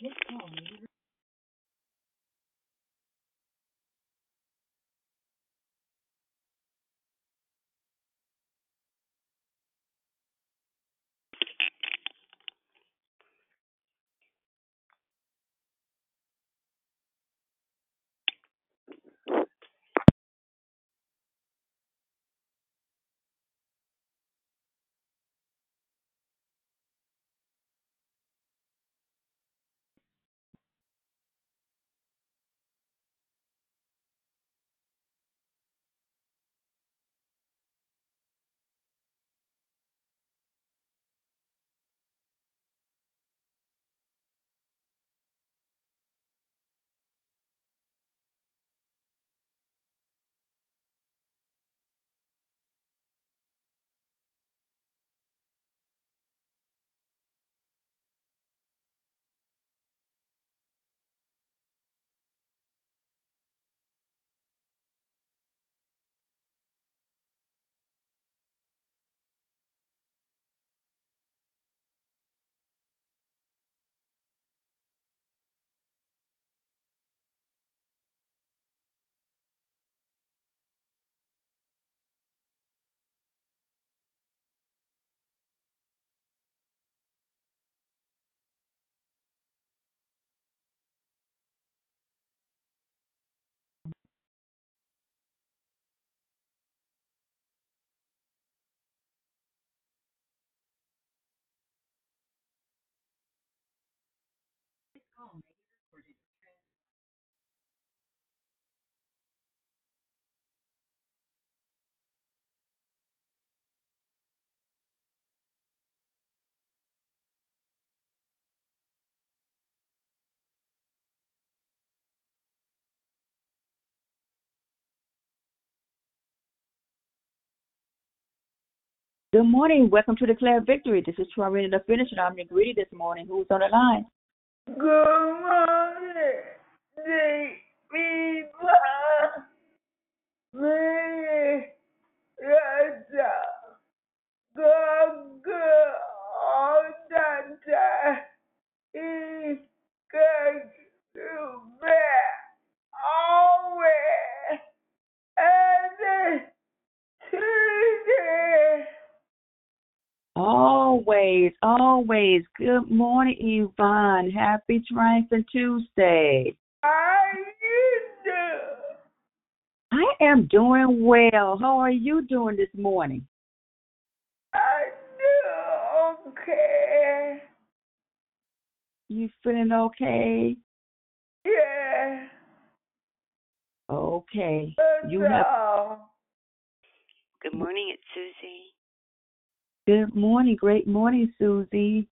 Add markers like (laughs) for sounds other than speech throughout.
this Good morning. Welcome to Declare Victory. This is Troy the finisher. I'm Nick Reedy this morning. Who's on the line? Good morning, people. Me, Rasa. Good, good, all that time. He got you back. Always. And Tuesday. Always, always. Good morning, Yvonne. Happy Triumphant Tuesday. How you do? I am doing well. How are you doing this morning? I do okay. You feeling okay? Yeah. Okay. That's You have all. Good morning, it's Susie. Good morning. Great morning, Susie.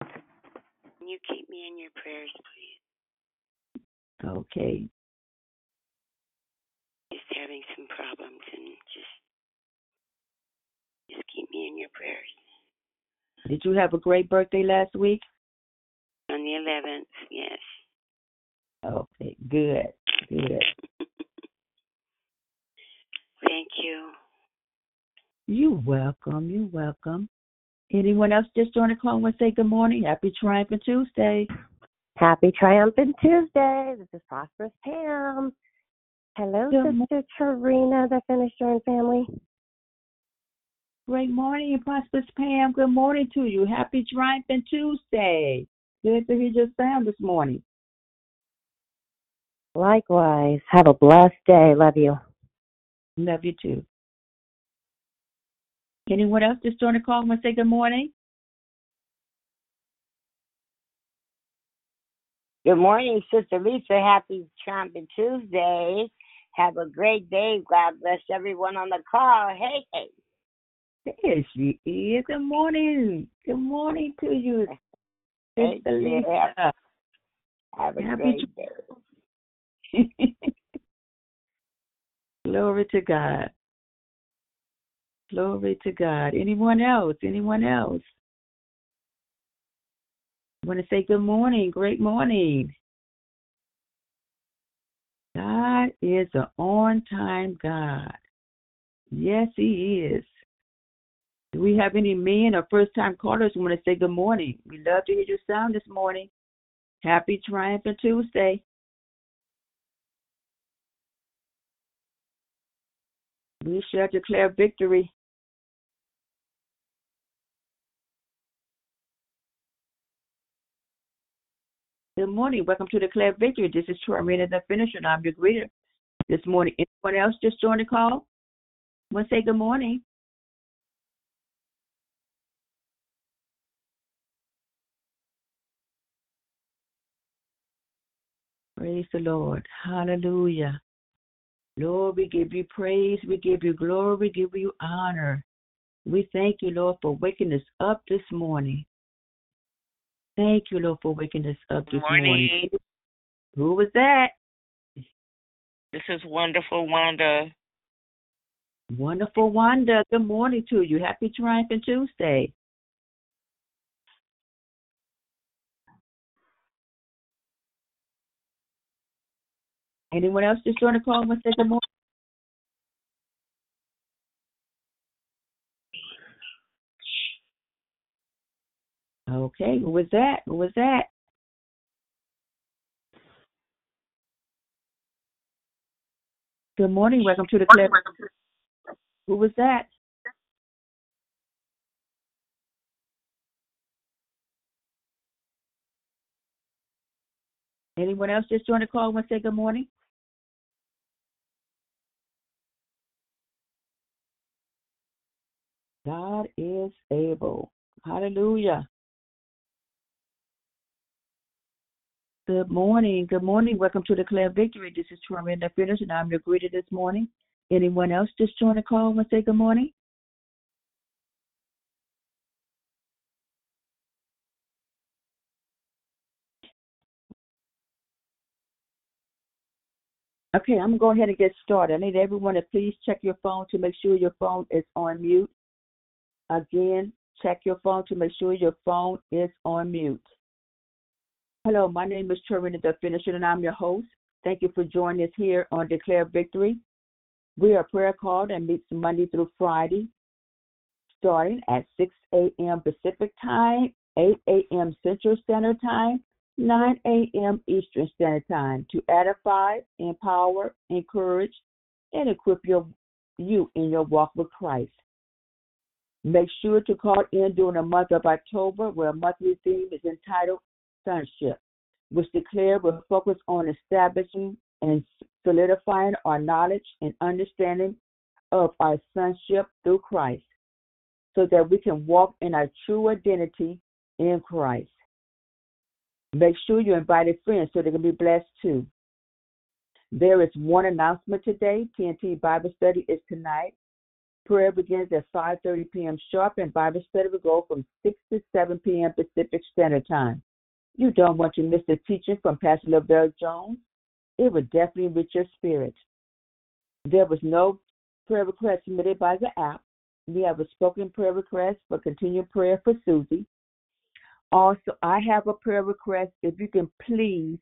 Can you keep me in your prayers, please? Okay. Just having some problems and just just keep me in your prayers. Did you have a great birthday last week? On the eleventh, yes. Okay, good. Good. (laughs) Thank you. You're welcome. You're welcome. Anyone else just joined the call and say good morning? Happy Triumphant Tuesday. Happy Triumphant Tuesday. This is Prosperous Pam. Hello, Good Sister Tarina, the Finisher and family. Great morning, Prosperous Pam. Good morning to you. Happy Triumphant Tuesday. Good to hear your sound this morning. Likewise. Have a blessed day. Love you. Love you too. Anyone else just joined the call and say good morning? Good morning, Sister Lisa. Happy Trumpet Tuesday. Have a great day. God bless everyone on the call. Hey, hey. There she is. Good morning. Good morning to you, Hey, Sister yeah. Lisa. Have a Happy great day. (laughs) Glory to God. Glory to God. Anyone else? Anyone else? I want to say good morning. Great morning. God is an on time God. Yes, He is. Do we have any men or first time callers who want to say good morning? We love to hear your sound this morning. Happy Triumphant Tuesday. We shall declare victory. Good morning. Welcome to Declare Victory. This is Troy the finisher, and I'm your greeter this morning. Anyone else just joined the call? Want to say good morning? Praise the Lord. Hallelujah. Lord, we give you praise. We give you glory. We give you honor. We thank you, Lord, for waking us up this morning. Thank you, Lord, for waking us up this morning. morning. Who was that? This is wonderful Wanda. Wonderful Wanda. Good morning to you. Happy Triumphant Tuesday. Anyone else just join the call and say good morning? Okay, who was that? Who was that? Good morning. Welcome to the club. Who was that? Anyone else just join the call and say good morning? God is able. Hallelujah. Good morning. Good morning. Welcome to Declare Victory. This is Torrinda Finish, and I'm your greeter this morning. Anyone else just join the call and say good morning? Okay, I'm going to go ahead and get started. I need everyone to please check your phone to make sure your phone is on mute. Again, check your phone to make sure your phone is on mute. Hello, my name is Torina the Finisher, and I'm your host. Thank you for joining us here on Declare Victory. We are prayer called and meets Monday through Friday, starting at 6 a.m. Pacific Time, 8 a.m. Central Standard Time, 9 a.m. Eastern Standard Time to edify, empower, encourage, and equip your, you in your walk with Christ. Make sure to call in during the month of October, where a monthly theme is entitled Sonship, which declare will focus on establishing and solidifying our knowledge and understanding of our sonship through Christ, so that we can walk in our true identity in Christ. Make sure you invited friends so they can be blessed too. There is one announcement today. TNT Bible study is tonight. Prayer begins at 5:30 p.m. sharp, and Bible study will go from 6 to 7 p.m. Pacific Standard Time. You don't want to miss the teaching from Pastor Lavelle Jones. It will definitely enrich your spirit. There was no prayer request submitted by the app. We have a spoken prayer request for continued prayer for Susie. Also, I have a prayer request. If you can please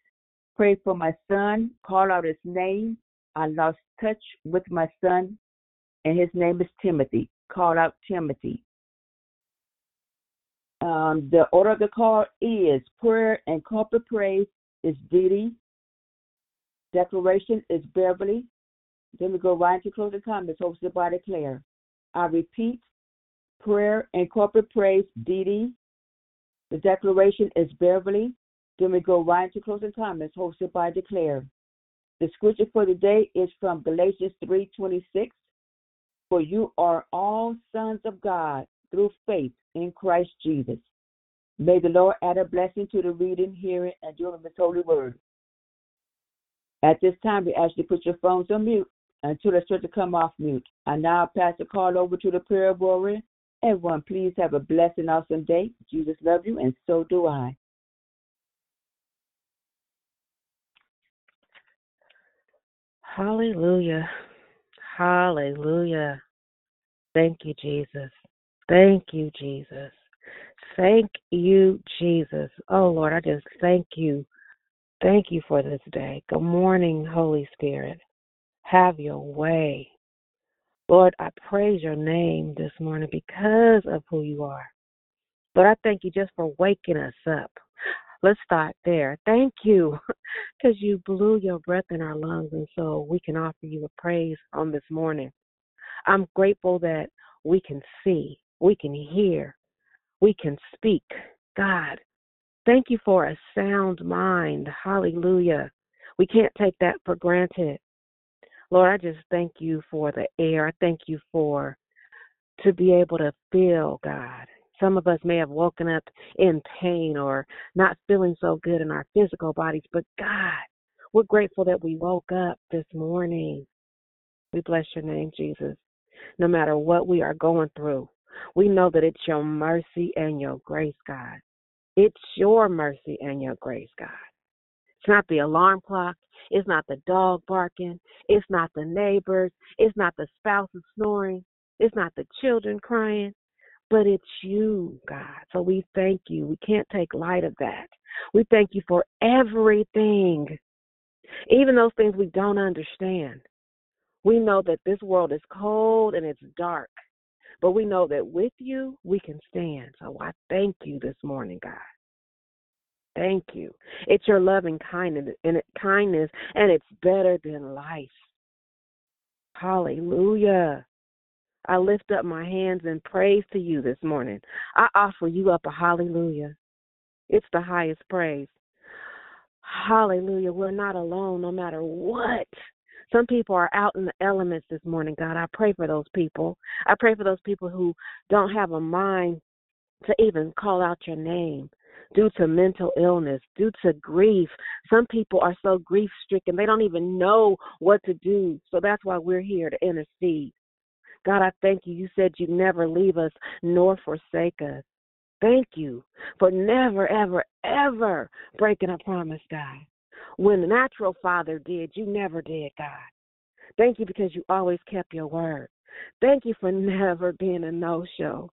pray for my son, call out his name. I lost touch with my son, and his name is Timothy. Call out Timothy. Um, the order of the call is prayer and corporate praise is Didi. Declaration is Beverly. Then we go right into closing comments hosted by Declare. I repeat, prayer and corporate praise Didi. The declaration is Beverly. Then we go right into closing comments hosted by Declare. The scripture for the day is from Galatians 3:26. For you are all sons of God through faith in Christ Jesus. May the Lord add a blessing to the reading, hearing, and doing of His holy word. At this time, we ask you to put your phones on mute until it's start to come off mute. I now pass the call over to the prayer warrior. Everyone, please have a blessed and awesome day. Jesus loves you, and so do I. Hallelujah. Hallelujah. Thank you, Jesus. Thank you, Jesus. Thank you, Jesus. Oh, Lord, I just thank you. Thank you for this day. Good morning, Holy Spirit. Have your way. Lord, I praise your name this morning because of who you are. Lord, I thank you just for waking us up. Let's start there. Thank you (laughs) because you blew your breath in our lungs, and so we can offer you a praise on this morning. I'm grateful that we can see, we can hear, we can speak. God, thank you for a sound mind. Hallelujah. We can't take that for granted. Lord, I just thank you for the air. I thank you for to be able to feel, God. Some of us may have woken up in pain or not feeling so good in our physical bodies, but God, we're grateful that we woke up this morning. We bless your name, Jesus. No matter what we are going through, we know that it's your mercy and your grace, God. It's your mercy and your grace, God. It's not the alarm clock. It's not the dog barking. It's not the neighbors. It's not the spouses snoring. It's not the children crying. But it's you, God. So we thank you. We can't take light of that. We thank you for everything, even those things we don't understand. We know that this world is cold and it's dark, but we know that with you we can stand. So I thank you this morning, God. Thank you. It's your loving kindness and it's better than life. Hallelujah. I lift up my hands in praise to you this morning. I offer you up a hallelujah. It's the highest praise. Hallelujah. We're not alone no matter what. Some people are out in the elements this morning, God. I pray for those people. I pray for those people who don't have a mind to even call out your name due to mental illness, due to grief. Some people are so grief stricken, they don't even know what to do. So that's why we're here to intercede. God, I thank you. You said you'd never leave us nor forsake us. Thank you for never, ever, ever breaking a promise, God. When the natural father did, you never did, God. Thank you because you always kept your word. Thank you for (laughs) never being a no show.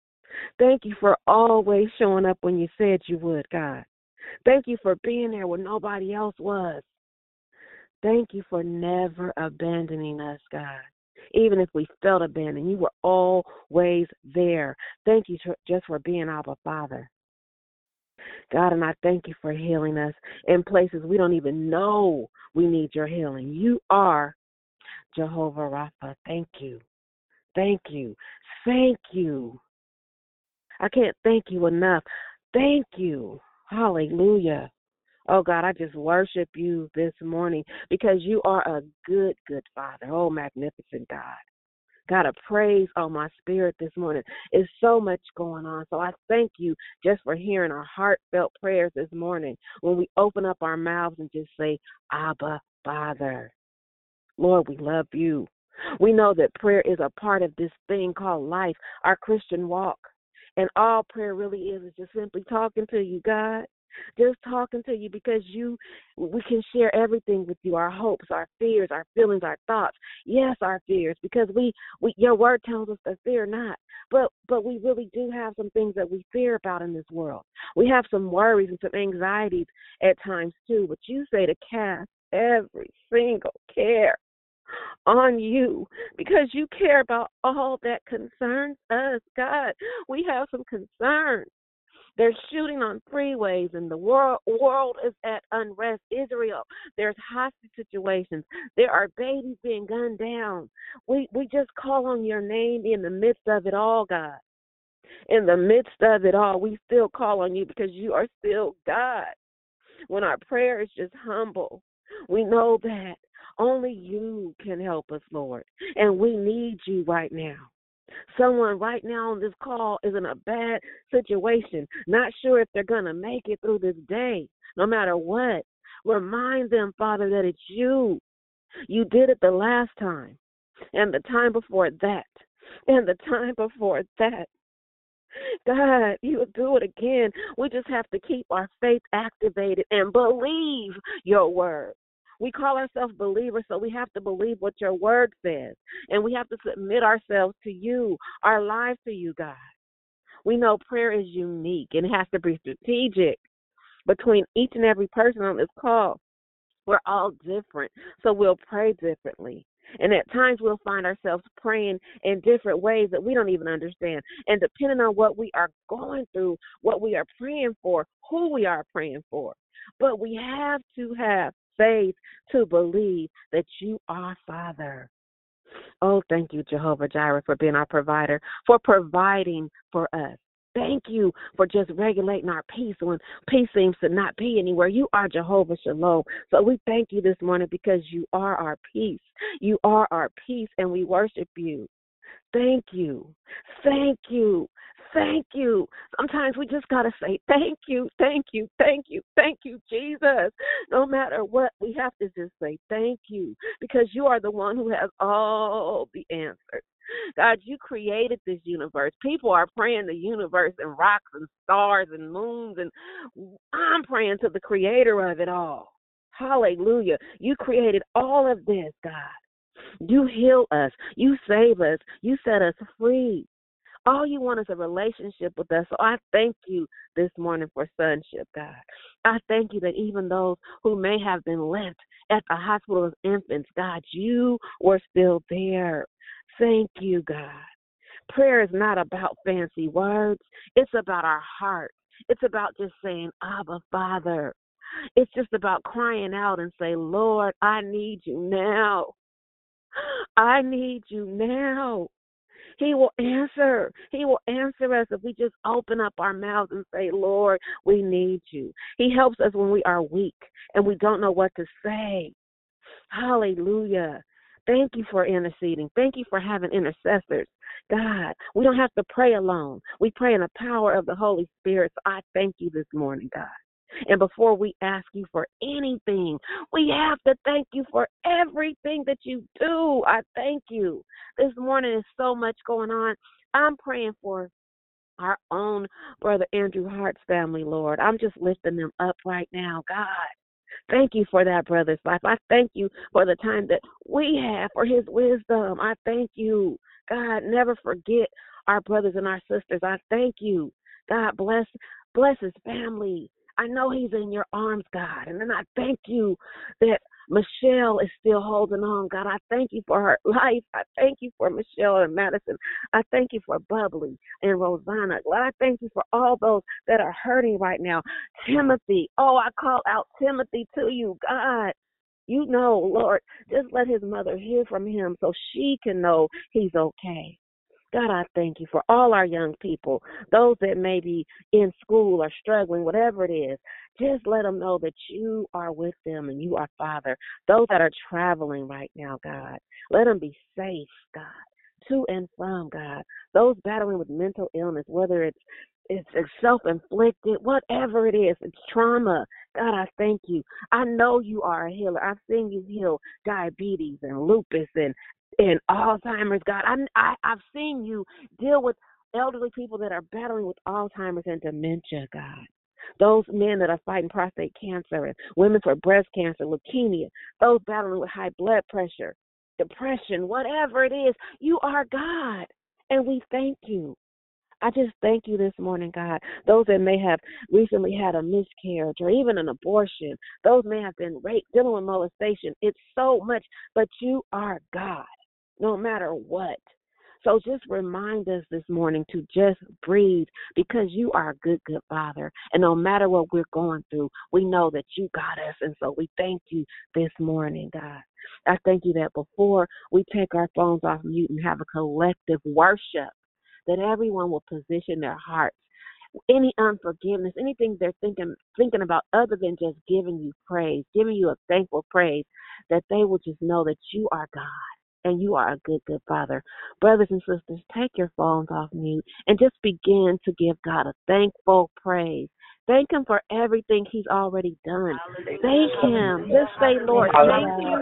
Thank you for always showing up when you said you would, God. Thank you for being there when nobody else was. Thank you for never abandoning us, God. Even if we felt abandoned, you were always there. Thank you just for being our Father. God, and I thank you for healing us in places we don't even know we need your healing. You are Jehovah Rapha. Thank you. Thank you. Thank you. I can't thank you enough. Thank you. Hallelujah. Oh God, I just worship you this morning because you are a good, good Father. Oh, magnificent God. God, a praise on my spirit this morning. There's so much going on. So I thank you just for hearing our heartfelt prayers this morning when we open up our mouths and just say, Abba, Father. Lord, we love you. We know that prayer is a part of this thing called life, our Christian walk. And all prayer really is is just simply talking to you, God just talking to you because you we can share everything with you our hopes our fears our feelings our thoughts. Yes our fears because we we your word tells us to fear not. But but we really do have some things that we fear about in this world. We have some worries and some anxieties at times too but you say to cast every single care on you because you care about all that concerns us god. We have some concerns they're shooting on freeways, and the world world is at unrest. Israel, there's hostage situations. There are babies being gunned down. We we just call on your name in the midst of it all, God. In the midst of it all, we still call on you because you are still God. When our prayer is just humble, we know that only you can help us, Lord, and we need you right now. Someone right now on this call is in a bad situation, not sure if they're going to make it through this day, no matter what. Remind them, Father, that it's you. You did it the last time, and the time before that, and the time before that. God, you will do it again. We just have to keep our faith activated and believe your word. We call ourselves believers, so we have to believe what your word says. And we have to submit ourselves to you, our lives to you, God. We know prayer is unique and it has to be strategic between each and every person on this call. We're all different, so we'll pray differently. And at times we'll find ourselves praying in different ways that we don't even understand. And depending on what we are going through, what we are praying for, who we are praying for. But we have to have faith to believe that you are Father. Oh, thank you, Jehovah Jireh, for being our provider, for providing for us. Thank you for just regulating our peace when peace seems to not be anywhere. You are Jehovah Shalom. So we thank you this morning because you are our peace. You are our peace, and we worship you. Thank you. Thank you. Thank you. Sometimes we just got to say, Thank you, thank you, thank you, thank you, Jesus. No matter what, we have to just say, Thank you, because you are the one who has all the answers. God, you created this universe. People are praying the universe and rocks and stars and moons, and I'm praying to the creator of it all. Hallelujah. You created all of this, God. You heal us. You save us. You set us free. All you want is a relationship with us. So I thank you this morning for sonship, God. I thank you that even those who may have been left at the hospital as infants, God, you were still there. Thank you, God. Prayer is not about fancy words, it's about our heart. It's about just saying, Abba, Father. It's just about crying out and say, Lord, I need you now. I need you now. He will answer. He will answer us if we just open up our mouths and say, Lord, we need you. He helps us when we are weak and we don't know what to say. Hallelujah. Thank you for interceding. Thank you for having intercessors. God, we don't have to pray alone. We pray in the power of the Holy Spirit. So I thank you this morning, God. And before we ask you for anything, we have to thank you for everything that you do. I thank you. This morning is so much going on. I'm praying for our own brother Andrew Hart's family, Lord. I'm just lifting them up right now, God. Thank you for that brother's life. I thank you for the time that we have for his wisdom. I thank you. God, never forget our brothers and our sisters. I thank you. God bless bless his family. I know he's in your arms, God. And then I thank you that Michelle is still holding on. God, I thank you for her life. I thank you for Michelle and Madison. I thank you for Bubbly and Rosanna. God, I thank you for all those that are hurting right now. Timothy, oh, I call out Timothy to you, God. You know, Lord, just let his mother hear from him so she can know he's okay. God, I thank you for all our young people, those that may be in school or struggling, whatever it is. Just let them know that you are with them and you are Father. Those that are traveling right now, God, let them be safe, God, to and from, God. Those battling with mental illness, whether it's it's, it's self inflicted, whatever it is, it's trauma. God, I thank you. I know you are a healer. I've seen you heal diabetes and lupus and and Alzheimer's, God. I, I I've seen you deal with elderly people that are battling with Alzheimer's and dementia, God. Those men that are fighting prostate cancer and women for breast cancer, leukemia, those battling with high blood pressure, depression, whatever it is, you are God. And we thank you. I just thank you this morning, God. Those that may have recently had a miscarriage or even an abortion, those may have been raped, dealing with molestation. It's so much, but you are God no matter what. So just remind us this morning to just breathe because you are a good, good Father. And no matter what we're going through, we know that you got us. And so we thank you this morning, God. I thank you that before we take our phones off mute and have a collective worship, that everyone will position their hearts any unforgiveness, anything they're thinking thinking about other than just giving you praise, giving you a thankful praise, that they will just know that you are God and you are a good, good father. Brothers and sisters, take your phones off mute and just begin to give God a thankful praise. Thank Him for everything He's already done. Thank Him. Just say, Lord, thank you.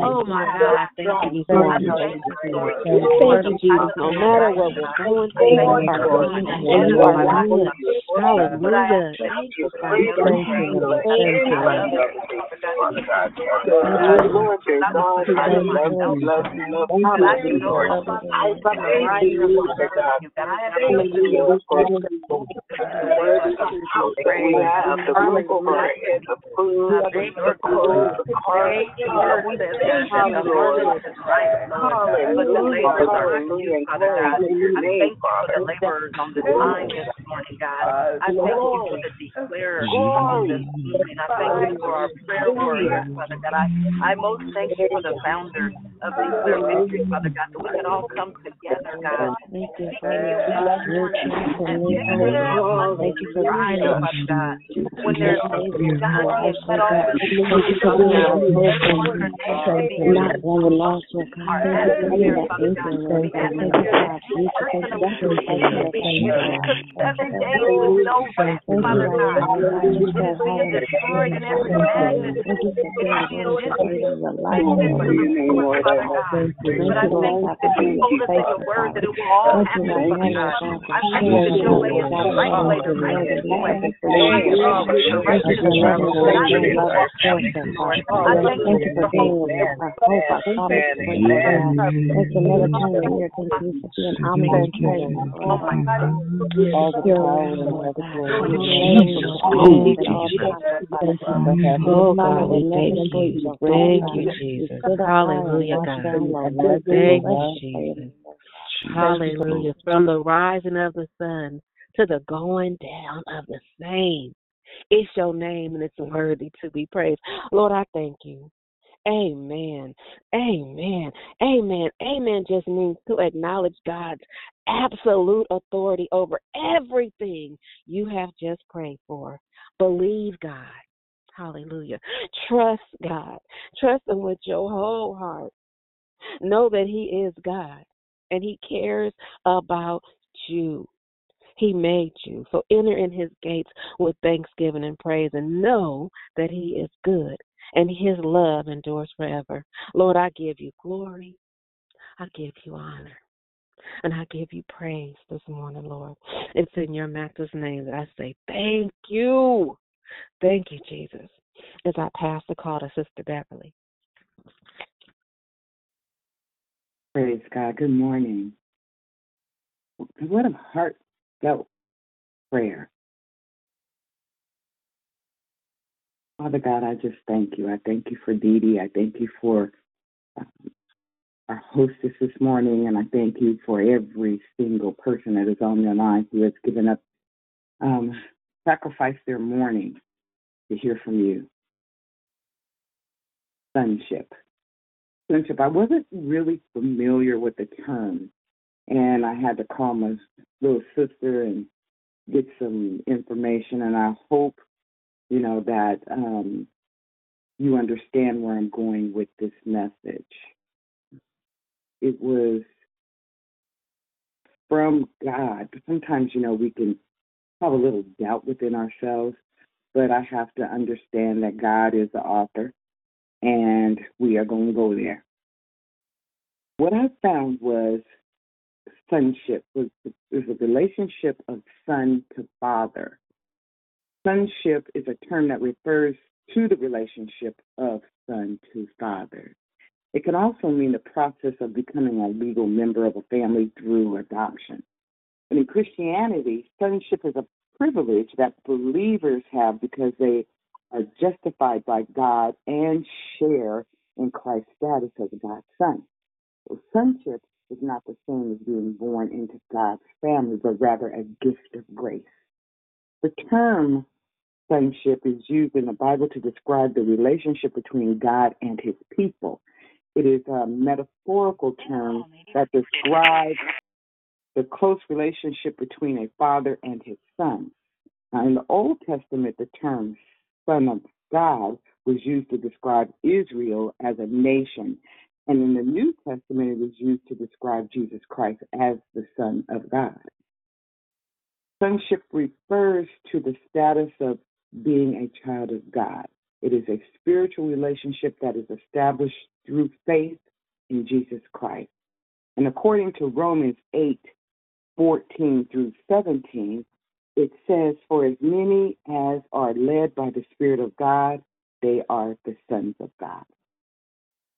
Oh, my God. Thank you, Jesus. Thank you, Jesus. No matter what we're going through, are and you are good. Hallelujah. Thank you, Thank you, Lord. Thank you, Lord. Thank for the word is we have the roof over our heads, the food, the clothes, the cars. We thank you, Lord. Hallelujah, hallelujah, and glory to your name, Father. laborers on this line this morning, God. I thank you for the declarers on this evening. I thank you for our prayer warriors, Father God. I, I most thank you for the founders of Declare Victory, Father God, that we can all come together, God. Thank you for Thank you your this. And Thank you for Father God. When there's God, we Thank have all the you for being a everyone her name be not one we lost, oh God. Thank you for that Father anchor, God. Lord. The Thank you, atmosphere that You you should thank personally you, choose thank you, to be thank you, here God. Because seven Thank days is no rest, you, Father. God. It is said being hallelujah. destroyed in every Thank you, Lord. magnitude. Thank you for It is the being Lord of the dissipated your life, to Lord. the your name, source, Lord. Father God. Thank you. But I thank you God, that for you being told us in your faithful, word that it will all happen, Father God. I thank you sharing that us, your way Lord is the right way, us the to know that righteous we way. have the And solution, we are Father. following Thank you righteous for way. loving And us I thank you for our our source. Father. I thank you Thank you for for the being hope our hope, our solid point, Lord God. Thank you for never turning the ear. Thank you for being omnipresent, Oh my God. God. All the You're power reigning, and Having Oh God, we thank you you. Jesus. Hallelujah, God. Jesus. Hallelujah. From the rising of the sun to the going down of the same. It's your name and it's worthy to be praised. Lord, I thank you. Amen. Amen. Amen. Amen just means to acknowledge God's absolute authority over everything you have just prayed for. Believe God. Hallelujah. Trust God. Trust Him with your whole heart. Know that He is God and He cares about you. He made you. So enter in his gates with thanksgiving and praise and know that he is good and his love endures forever. Lord, I give you glory. I give you honor. And I give you praise this morning, Lord. It's in your master's name that I say thank you. Thank you, Jesus. As I pass the call to Sister Beverly. Praise God. Good morning. What a heartfelt prayer. Father God, I just thank you. I thank you for Dee Dee. I thank you for um, our hostess this morning, and I thank you for every single person that is on the line who has given up, um, sacrificed their morning to hear from you. Sonship. Sonship. I wasn't really familiar with the term, and I had to call my little sister and get some information, and I hope you know, that um, you understand where I'm going with this message. It was from God. Sometimes, you know, we can have a little doubt within ourselves, but I have to understand that God is the author and we are going to go there. What I found was sonship was is a relationship of son to father. Sonship is a term that refers to the relationship of son to father. It can also mean the process of becoming a legal member of a family through adoption. And in Christianity, sonship is a privilege that believers have because they are justified by God and share in Christ's status as God's son. Well, sonship is not the same as being born into God's family, but rather a gift of grace. The term sonship is used in the Bible to describe the relationship between God and his people. It is a metaphorical term that describes the close relationship between a father and his son. Now, in the Old Testament, the term son of God was used to describe Israel as a nation. And in the New Testament, it was used to describe Jesus Christ as the Son of God. Sonship refers to the status of being a child of God. It is a spiritual relationship that is established through faith in Jesus Christ. And according to Romans 8 14 through 17, it says, For as many as are led by the Spirit of God, they are the sons of God.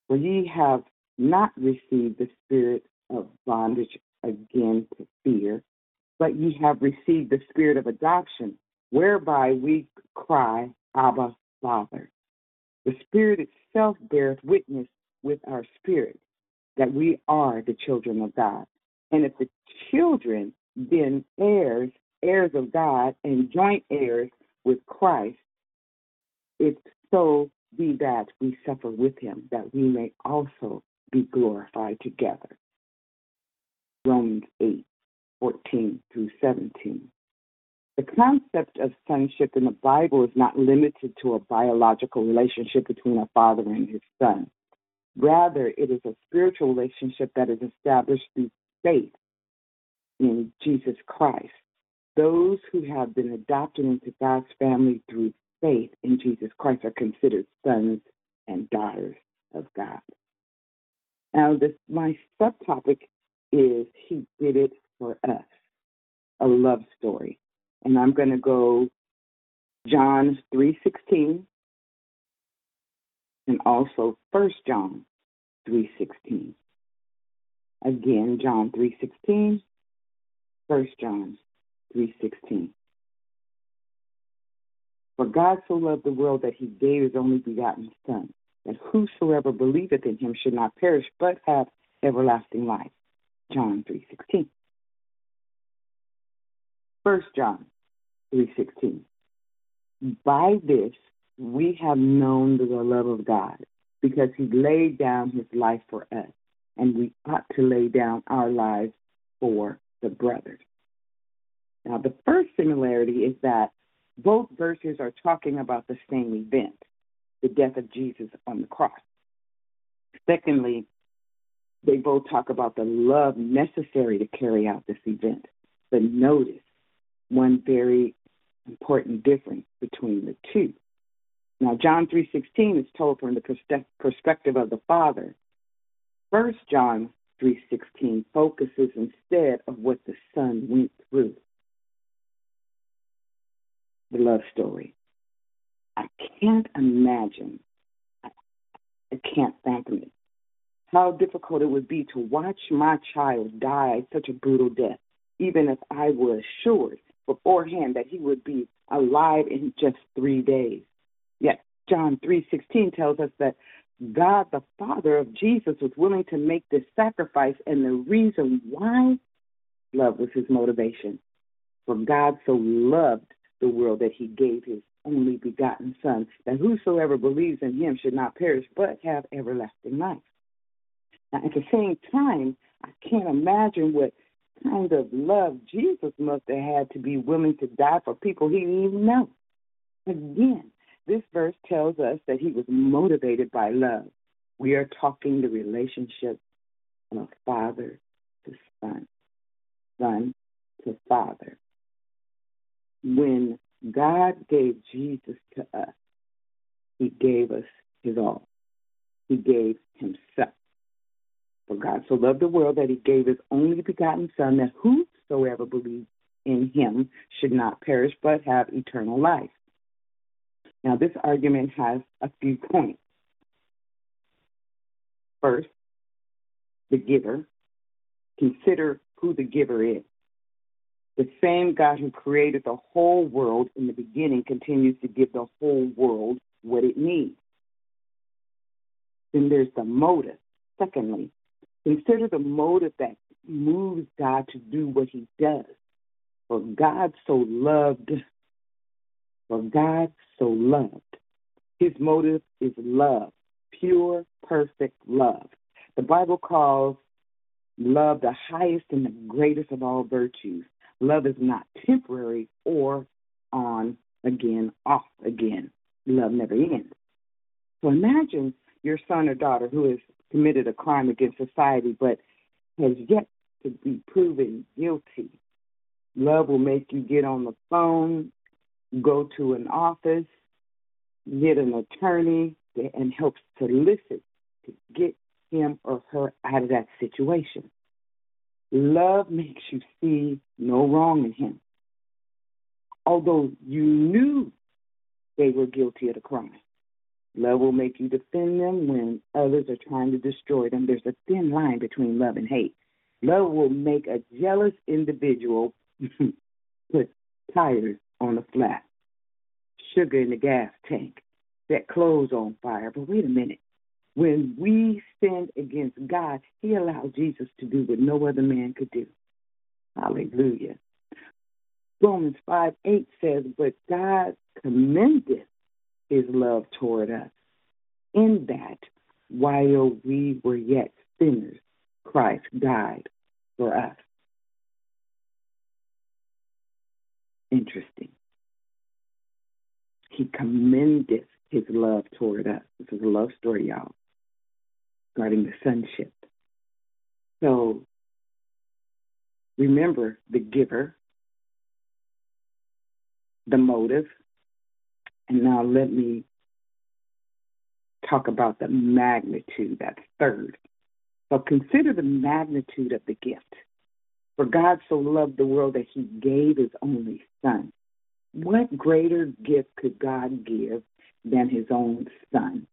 For ye have not received the spirit of bondage again to fear, but ye have received the spirit of adoption, whereby we cry, Abba, Father. The Spirit itself beareth witness with our spirit that we are the children of God. And if the children, then heirs, heirs of God, and joint heirs with Christ, if so be that we suffer with him, that we may also be glorified together. Romans 8, 14 through 17. The concept of sonship in the Bible is not limited to a biological relationship between a father and his son. Rather, it is a spiritual relationship that is established through faith in Jesus Christ. Those who have been adopted into God's family through faith in Jesus Christ are considered sons and daughters of God. Now, this my subtopic is He did it for us, a love story, and I'm going to go John three sixteen and also First John three sixteen. Again, John three sixteen, First John three sixteen. For God so loved the world that he gave his only begotten Son, that whosoever believeth in him should not perish, but have everlasting life. John 3.16. 1 John 3.16. By this we have known the love of God, because he laid down his life for us, and we ought to lay down our lives for the brothers. Now, the first similarity is that both verses are talking about the same event, the death of Jesus on the cross. Secondly, they both talk about the love necessary to carry out this event. But notice one very important difference between the two. Now, John 3.16 is told from the perspective of the Father. First John 3.16 focuses instead of what the Son went through the love story. I can't imagine, I can't fathom it, how difficult it would be to watch my child die such a brutal death, even if I were assured beforehand that he would be alive in just three days. Yet John 3:16 tells us that God the Father of Jesus was willing to make this sacrifice and the reason why love was his motivation. For God so loved the world that he gave his only begotten Son, that whosoever believes in him should not perish, but have everlasting life. Now, at the same time, I can't imagine what kind of love Jesus must have had to be willing to die for people he didn't even know. Again, this verse tells us that he was motivated by love. We are talking the relationship of father to son, son to father when God gave Jesus to us, He gave us His all. He gave Himself. For God so loved the world that He gave His only begotten Son, that whosoever believes in Him should not perish but have eternal life. Now, this argument has a few points. First, the giver. Consider who the giver is. The same God who created the whole world in the beginning continues to give the whole world what it needs. Then there's the motive. Secondly, consider the motive that moves God to do what he does. For God so loved, for God so loved. His motive is love, pure, perfect love. The Bible calls love the highest and the greatest of all virtues. Love is not temporary or on again, off again. Love never ends. So imagine your son or daughter who has committed a crime against society but has yet to be proven guilty. Love will make you get on the phone, go to an office, get an attorney, and help solicit to get him or her out of that situation. Love makes you see no wrong in him. although you knew they were guilty of the crime. Love will make you defend them when others are trying to destroy them. There's a thin line between love and hate. Love will make a jealous individual (laughs) put tires on a flat, sugar in the gas tank, set clothes on fire. But wait a minute. When we sinned against God, He allowed Jesus to do what no other man could do. Hallelujah. Romans 5 8 says, But God commendeth his love toward us, in that while we were yet sinners, Christ died for us. Interesting. He commendeth his love toward us. This is a love story, y'all, regarding the sonship. So remember the giver, the motive, and now let me talk about the magnitude, that third. So consider the magnitude of the gift. For God so loved the world that he gave his only son. What greater gift could God give than his own son?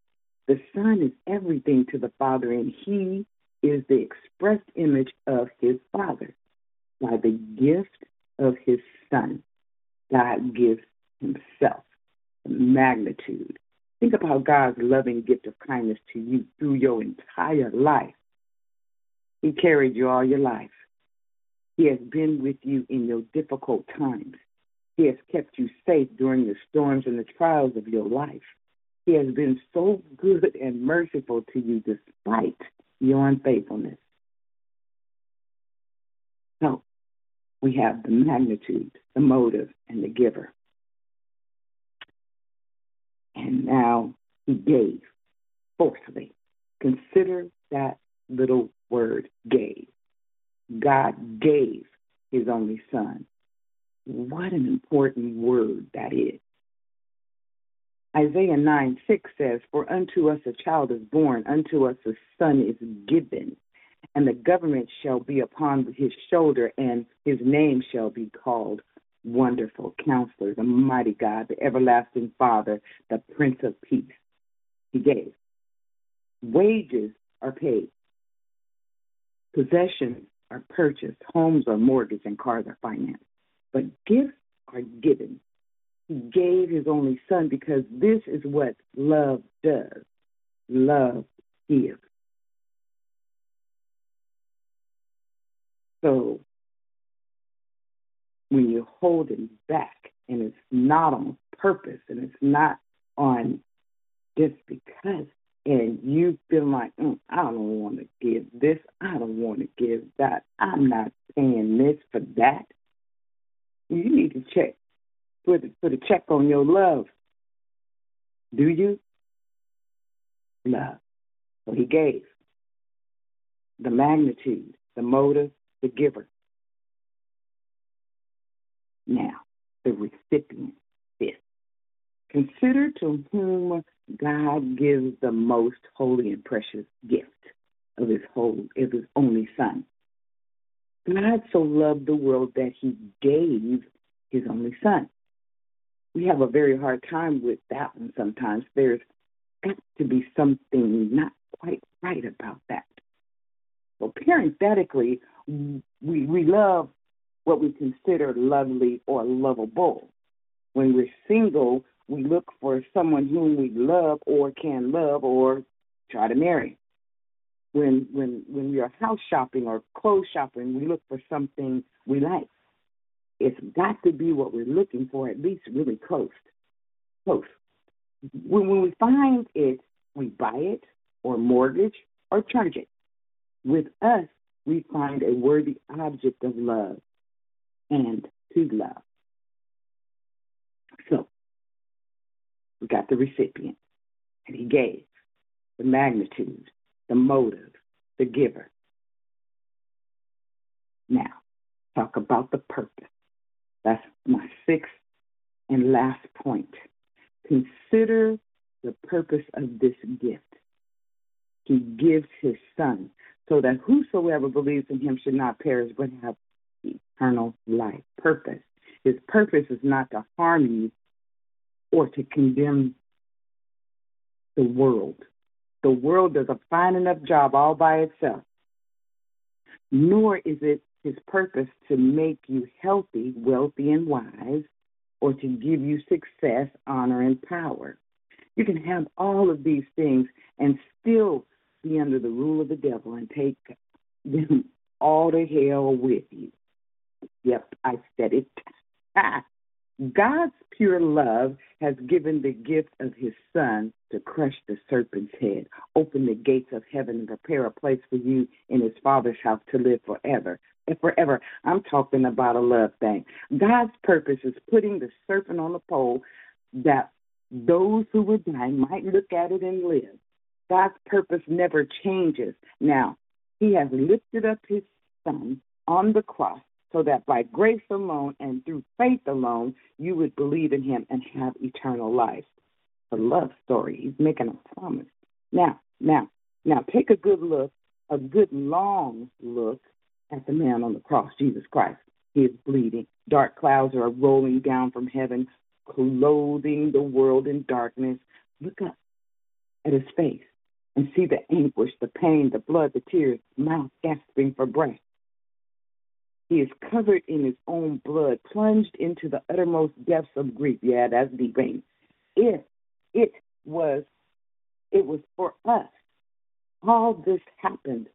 The son is everything to the father, and he is the expressed image of his father. By the gift of his son, God gives himself magnitude. Think about God's loving gift of kindness to you through your entire life. He carried you all your life. He has been with you in your difficult times. He has kept you safe during the storms and the trials of your life. He has been so good and merciful to you despite your unfaithfulness. So, we have the magnitude, the motive, and the giver. And now he gave. Fourthly, consider that little word gave. God gave his only son. What an important word that is. Isaiah 9 6 says, For unto us a child is born, unto us a son is given, and the government shall be upon his shoulder, and his name shall be called Wonderful Counselor, the Mighty God, the Everlasting Father, the Prince of Peace. He gave. Wages are paid. Possessions are purchased. Homes are mortgaged and cars are financed. But gifts are given. He gave his only son because this is what love does. Love gives. So when you're holding back and it's not on purpose and it's not on just because and you feel like mm, I don't want to give this, I don't want to give that, I'm not paying this for that. You need to check, put put a check on your love. Do you? Love. So he gave the magnitude, the motive, the giver. Now, the recipient is. Consider to whom God gives the most holy and precious gift of his whole of his only son. God so loved the world that he gave his only son. We have a very hard time with that one sometimes. There's got to be something not quite right about that. Well, parenthetically, we, we love what we consider lovely or lovable. When we're single, we look for someone whom we love or can love or try to marry. When when when we are house shopping or clothes shopping, we look for something we like. It's got to be what we're looking for, at least really close. Close. When, when we find it, we buy it or mortgage or charge it. With us, we find a worthy object of love and to love. So, we got the recipient, and he gave the magnitude, the motive, the giver. Now, talk about the purpose. That's my sixth and last point. Consider the purpose of this gift. He gives his son so that whosoever believes in him should not perish but have eternal life, purpose. His purpose is not to harm you or to condemn the world. The world does a fine enough job all by itself. Nor is it his purpose to make you healthy, wealthy, and wise, or to give you success, honor, and power. You can have all of these things and still be under the rule of the devil and take (laughs) them all to hell with you. Yep, I said it. Ah, God's pure love has given the gift of his son to crush the serpent's head, open the gates of heaven, and prepare a place for you in his father's house to live forever. And forever. I'm talking about a love thing. God's purpose is putting the serpent on the pole that those who were dying might look at it and live. God's purpose never changes. Now, he has lifted up his son on the cross so that by grace alone and through faith alone you would believe in him and have eternal life. A love story. He's making a promise. Now, now, now take a good look, a good long look at the man on the cross, Jesus Christ. He is bleeding. Dark clouds are rolling down from heaven, clothing the world in darkness. Look up at his face and see the anguish, the pain, the blood, the tears, mouth gasping for breath. He is covered in his own blood, plunged into the uttermost depths of grief. Yeah, that's deep pain. If it was, it was for us. All this happened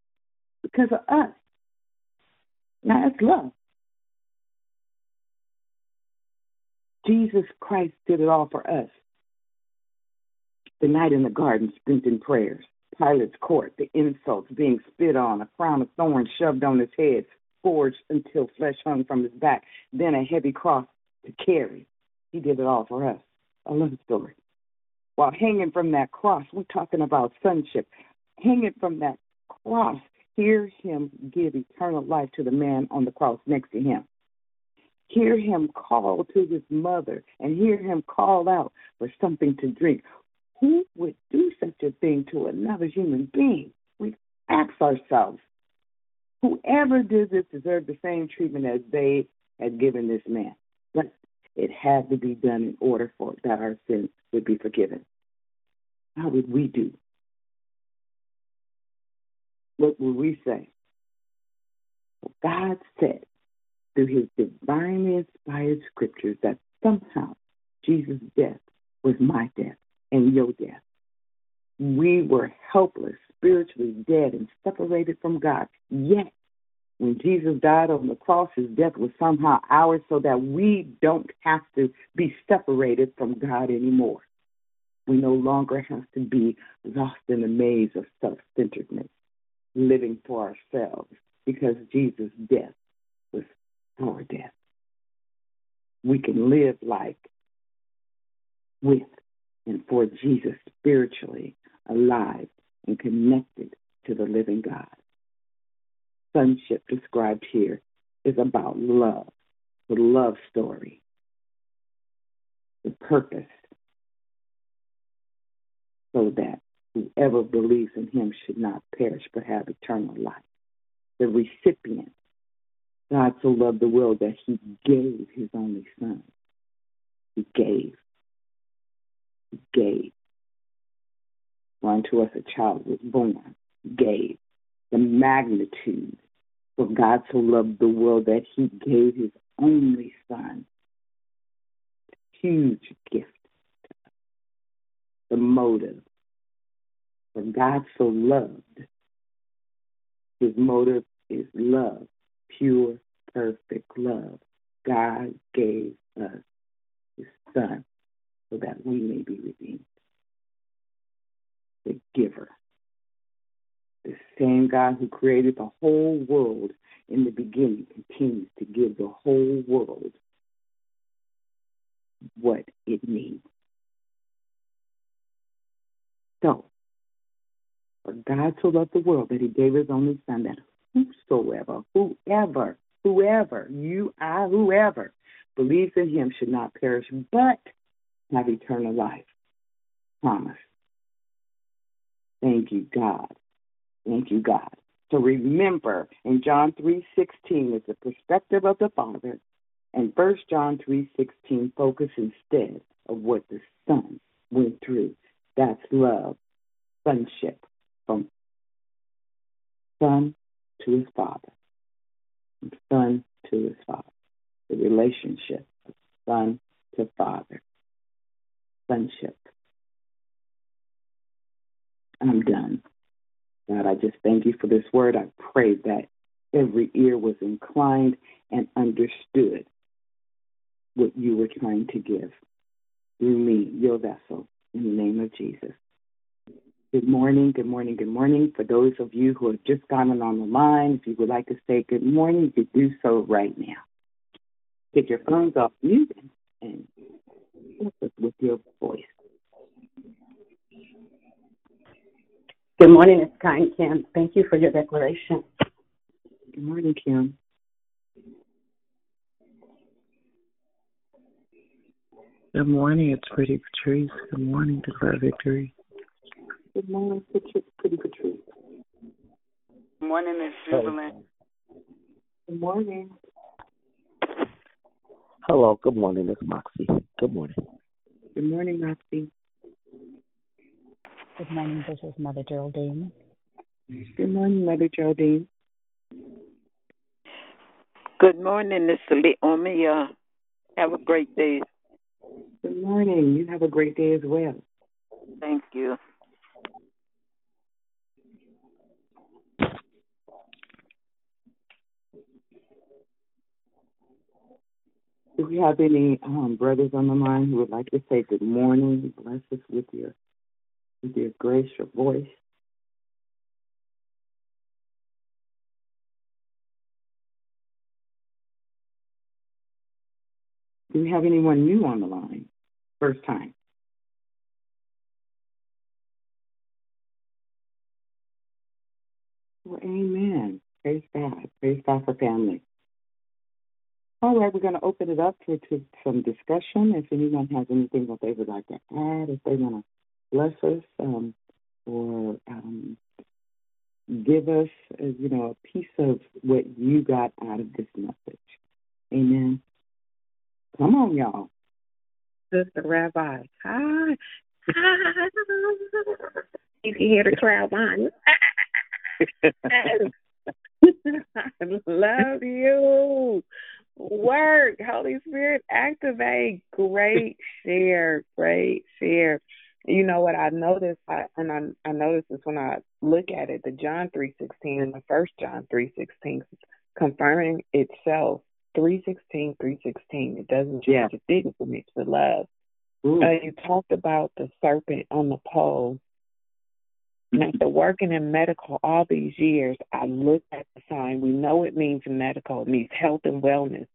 because of us. Now that's love. Jesus Christ did it all for us. The night in the garden spent in prayers, Pilate's court, the insults, being spit on, a crown of thorns shoved on his head, scourged until flesh hung from his back, then a heavy cross to carry. He did it all for us. A love the story. While hanging from that cross, we're talking about sonship. Hanging from that cross, hear him give eternal life to the man on the cross next to him. Hear him call to his mother and hear him call out for something to drink. Who would do such a thing to another human being? We ask ourselves, whoever did this deserved the same treatment as they had given this man. But it had to be done in order for that our sins would be forgiven. How would we do? What would we say? God said through his divinely inspired scriptures that somehow Jesus' death was my death and your death. We were helpless, spiritually dead, and separated from God. Yet, when Jesus died on the cross, his death was somehow ours so that we don't have to be separated from God anymore. We no longer have to be lost in the maze of self centeredness, living for ourselves, because Jesus' death was our death. We can live like with and for Jesus spiritually alive and connected to the living God. Sonship described here is about love, the love story, the purpose, so that whoever believes in him should not perish but have eternal life. The recipient, God so loved the world that he gave his only son. He gave He gave. Unto us a child was born, gave. The magnitude for God so loved the world that he gave his only son. Huge gift. The motive. For God so loved, his motive is love, pure, perfect love. God gave us his son so that we may be redeemed. The giver. The same God who created the whole world in the beginning continues to give the whole world what it needs. So, for God so loved the world that he gave his only son that whosoever, whoever, whoever, you, I, whoever believes in him should not perish, but have eternal life. Promise. Thank you, God. Thank you, God. So remember, in John 3.16, it's the perspective of the Father. And First John 3:16 focus instead of what the Son went through. That's love, sonship, from son to his father, from son to his father, the relationship of son to father, sonship. I'm done. God, I just thank you for this word. I pray that every ear was inclined and understood what you were trying to give through me, your vessel, in the name of Jesus. Good morning, good morning, good morning. For those of you who have just gotten on the line, if you would like to say good morning, you do so right now. Get your phones off mute and with your voice. Good morning, it's kind Kim. Thank you for your declaration. Good morning, Kim. Good morning, it's Pretty Patrice. Good morning, Declare Victory. Good morning, Pretty Patrice. Good morning, Miss Jubilant. Good morning. Hello, good morning, it's Moxie. Good morning. Good morning, Moxie. Good morning, this is Mother Geraldine. Good morning, Mother Geraldine. Good morning, Miss Leomia. Have a great day. Good morning. You have a great day as well. Thank you. Do we have any um, brothers on the line who would like to say good morning? Bless us with your with your grace, your voice. Do we have anyone new on the line? First time. Well, amen. Praise God. Praise God for family. All right, we're going to open it up to, to some discussion. If anyone has anything that they would like to add, if they want to bless us um, or um, give us, uh, you know, a piece of what you got out of this message. Amen. Come on, y'all. Sister Rabbi. Hi. you can hear the crowd behind I (laughs) (laughs) love you. Work. Holy Spirit, activate. Great share. Great share. You know what I noticed, I, and I, I noticed this when I look at it, the John three sixteen and the First John three sixteen, confirming itself. Three sixteen, three sixteen. It doesn't change. Yeah. It didn't for me to love. Uh, you talked about the serpent on the pole. And after working in medical all these years, I looked at the sign. We know it means medical, it means health and wellness.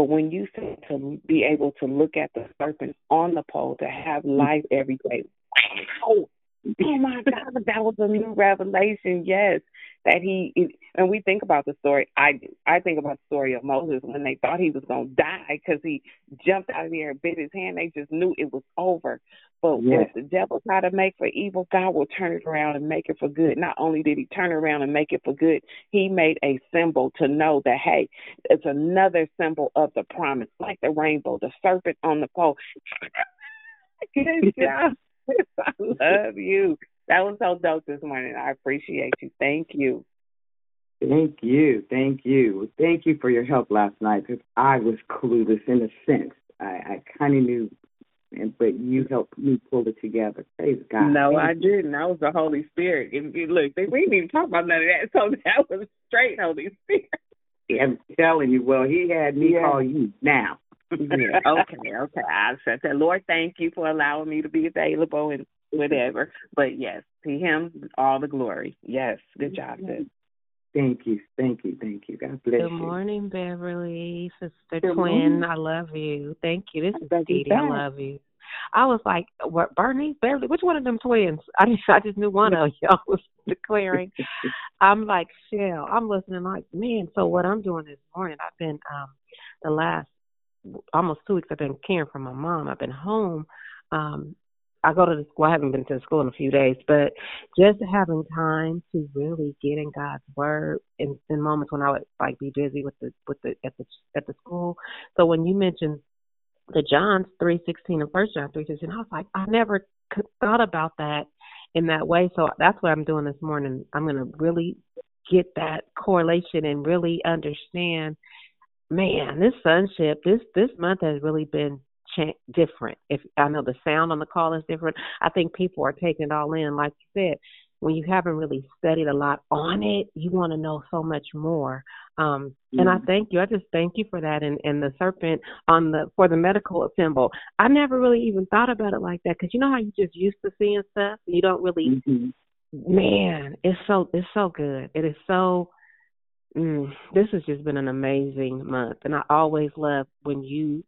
But when you say to be able to look at the serpent on the pole, to have life every day, wow! Oh my God, that was a new revelation. Yes, that he and we think about the story. I. I think about the story of Moses when they thought he was going to die because he jumped out of there and bit his hand. They just knew it was over. But yes. what the devil tried to make for evil, God will turn it around and make it for good. Not only did he turn around and make it for good, he made a symbol to know that hey, it's another symbol of the promise, like the rainbow, the serpent on the pole. (laughs) Good (laughs) job. (laughs) I love you. That was so dope this morning. I appreciate you. Thank you. Thank you. Thank you. Thank you for your help last night because I was clueless in a sense. I, I kind of knew, and but you helped me pull it together. Praise God. No, I didn't. That was the Holy Spirit. And look, we didn't even talk about none of that. (laughs) So that was straight Holy Spirit. I'm telling you. Well, he had me Yeah. call you now. (laughs) yeah. Okay. Okay. I said that. Lord, thank you for allowing me to be available and whatever. But yes, to Him all the glory. Yes. Good job, sis. Thank you. Thank you. Thank you. God bless Good you. Good morning, Beverly, sister Good twin. morning. I love you. Thank you. This is Dee. I love you. I was like, what, Bernie, Beverly? Which one of them twins? (laughs) I just, I just knew one of (laughs) y'all was declaring. I'm like, Shell. I'm listening like, man. So what I'm doing this morning, I've been um the last almost two weeks. I've been caring for my mom. I've been home um I go to the school. I haven't been to the school in a few days, but just having time to really get in God's word in, in moments when I would like be busy with the with the at the at the school. So when you mentioned the John's three sixteen and First John three sixteen, I was like, I never thought about that in that way. So that's what I'm doing this morning. I'm to really get that correlation and really understand. Man, this sonship, this this month has really been different. If I know the sound on the call is different, I think people are taking it all in. Like you said, when you haven't really studied a lot on it, you want to know so much more. Um, mm-hmm. And I mm-hmm. thank you. I just thank you for that. And, and the serpent on the for the medical symbol. I never really even thought about it like that because you know how you just used to seeing stuff. You don't really. Mm-hmm. Man, it's so it's so good. It is so. Mm, this has just been an amazing month, and I always love when you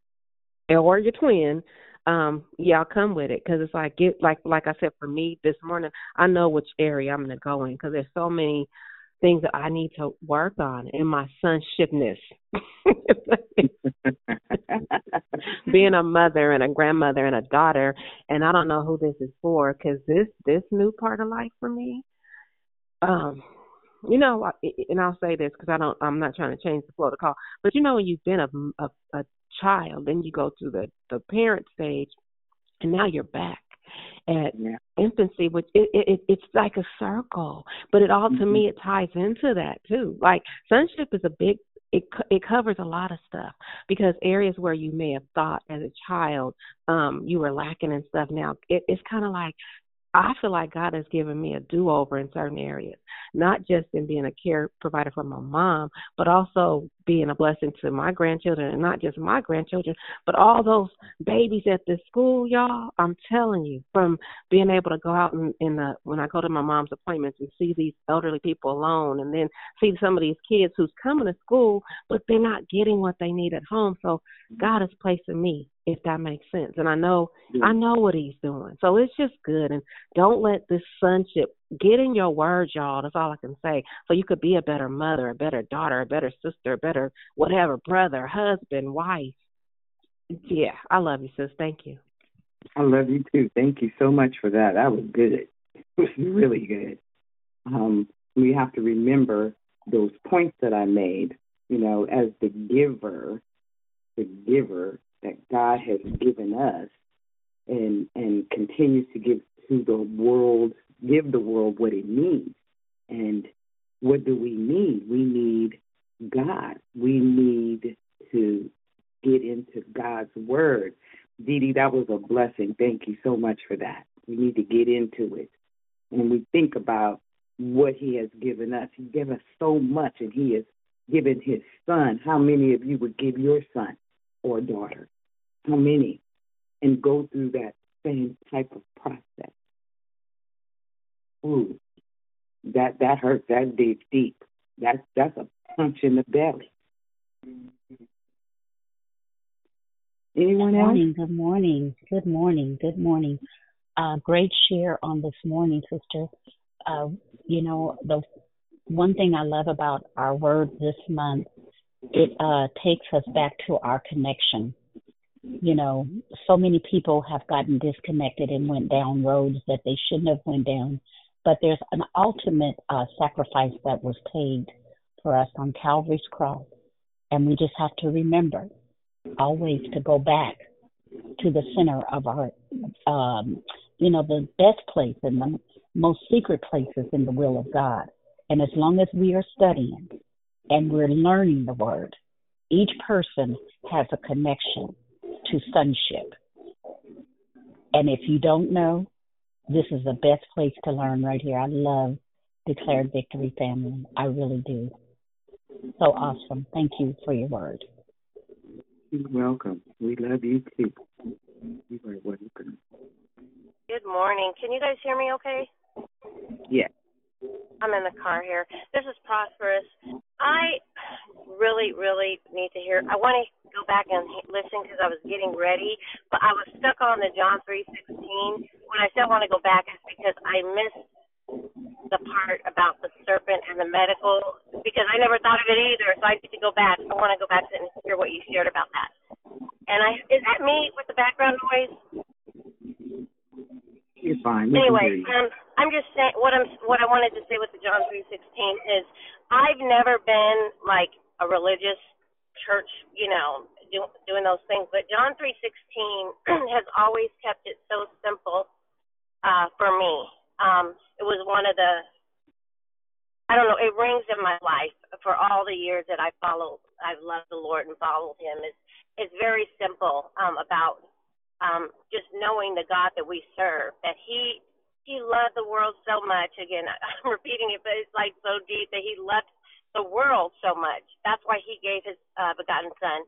or your twin. Um yeah i'll come with it because it's like get like like i said for me this morning i know which area i'm to go in because there's so many things that i need to work on in my sonshipness. (laughs) Being a mother and a grandmother and a daughter and i don't know who this is for because this this new part of life for me um you know, and I'll say this because I don't, I'm not trying to change the flow of the call, but you know, when you've been a, a, a child. Then you go to the the parent stage, and now you're back at yeah. infancy, which it, it it's like a circle. But it all mm-hmm. to me it ties into that too. Like sonship is a big it it covers a lot of stuff because areas where you may have thought as a child um you were lacking and stuff now it, it's kind of like I feel like God has given me a do over in certain areas, not just in being a care provider for my mom, but also being a blessing to my grandchildren and not just my grandchildren, but all those babies at the school, y'all. I'm telling you, from being able to go out in, in the when I go to my mom's appointments and see these elderly people alone and then see some of these kids who's coming to school but they're not getting what they need at home. So God has placed in me if that makes sense. And I know yeah. I know what he's doing. So it's just good and don't let this sonship get in your words, y'all. That's all I can say. So you could be a better mother, a better daughter, a better sister, a better whatever, brother, husband, wife. Yeah, I love you, sis. Thank you. I love you too. Thank you so much for that. That was good. It was really good. Um, we have to remember those points that I made. You know, as the giver, the giver that God has given us and and continues to give to the world, give the world what it needs. And what do we need? We need God. We need to get into God's word. Dee, that was a blessing. Thank you so much for that. We need to get into it. And we think about what he has given us. He gave us so much and he has given his son. How many of you would give your son or daughter? How many? And go through that same type of process. Ooh, that that hurts. That digs deep. That's that's a punch in the belly. Anyone good morning, else? Good morning. Good morning. Good morning. Uh, great share on this morning, sister. Uh, you know, the one thing I love about our word this month, it uh, takes us back to our connection you know, so many people have gotten disconnected and went down roads that they shouldn't have went down. But there's an ultimate uh, sacrifice that was paid for us on Calvary's cross, and we just have to remember always to go back to the center of our, um, you know, the best place and the most secret places in the will of God. And as long as we are studying and we're learning the Word, each person has a connection to sonship. And if you don't know, this is the best place to learn right here. I love Declared Victory Family. I really do. So awesome. Thank you for your word. You're welcome. We love you too. You are welcome. Good morning. Can you guys hear me okay? Yes. I'm in the car here. This is Prosperous. I really, really need to hear. I want to go back and listen because I was getting ready, but I was stuck on the John 3:16. When I said I want to go back, is because I missed the part about the serpent and the medical because I never thought of it either. So I need to go back. I want to go back and hear what you shared about that. And I is that me with the background noise? You're fine. We Anyway, um, I'm just saying what I'm what I wanted to say with the John three sixteen is I've never been like a religious church, you know, do, doing those things, but John three sixteen (clears throat) has always kept it so simple uh, for me. Um, it was one of the I don't know, it rings in my life for all the years that I followed I've loved the Lord and followed him. It's it's very simple um about um just knowing the God that we serve, that he he loved the world so much. Again, (laughs) I'm repeating it, but it's like so deep that he loved the world so much. That's why he gave his uh, begotten son.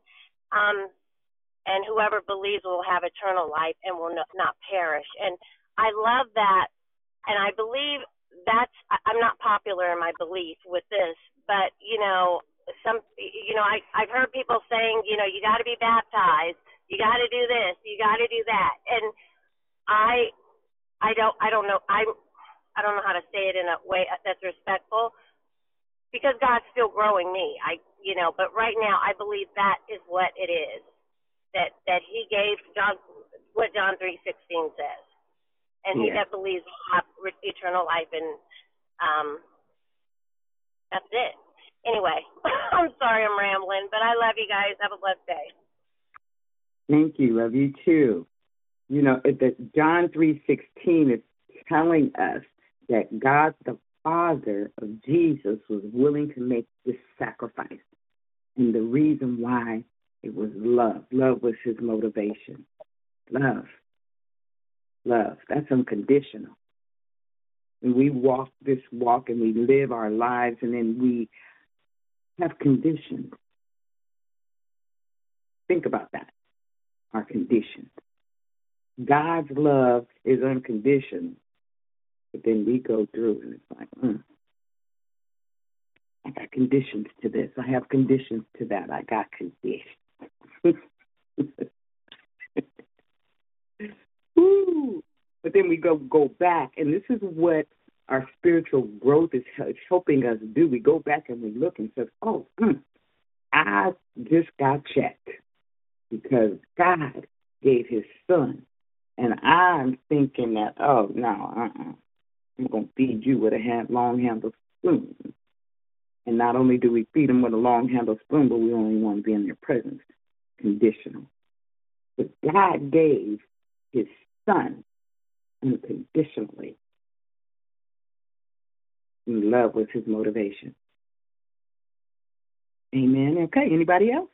Um, and whoever believes will have eternal life and will not, not perish. And I love that. And I believe that's, I'm not popular in my belief with this, but, you know, some, you know, I, I've heard people saying, you know, you got to be baptized, you got to do this, you got to do that. And I, I don't I don't know I'm I don't know how to say it in a way that's respectful because God's still growing me. I you know, but right now I believe that is what it is. That that he gave John what John 3:16 says. And he that believes will have eternal life and um that's it. Anyway, (laughs) I'm sorry I'm rambling, but I love you guys. Have a blessed day. Thank you. Love you too. You know, it- that John three sixteen is telling us that God the Father of Jesus was willing to make this sacrifice. And the reason why it was love. Love was his motivation. Love. Love. That's unconditional. And we walk this walk and we live our lives and then we have conditions. Think about that. Our conditions. God's love is unconditional. But then we go through and it's like, mm, I got conditions to this. I have conditions to that. I got conditions. (laughs) But then we go go back, and this is what our spiritual growth is helping us do. We go back and we look and say, "Oh, mm, I just got checked because God gave His Son, and I'm thinking that, oh no, uh-uh. I'm gonna feed you with a long handled spoon." And not only do we feed them with a long handled spoon, but we only want to be in their presence. Conditional. But God gave his son unconditionally. And love was his motivation. Amen. Okay, anybody else?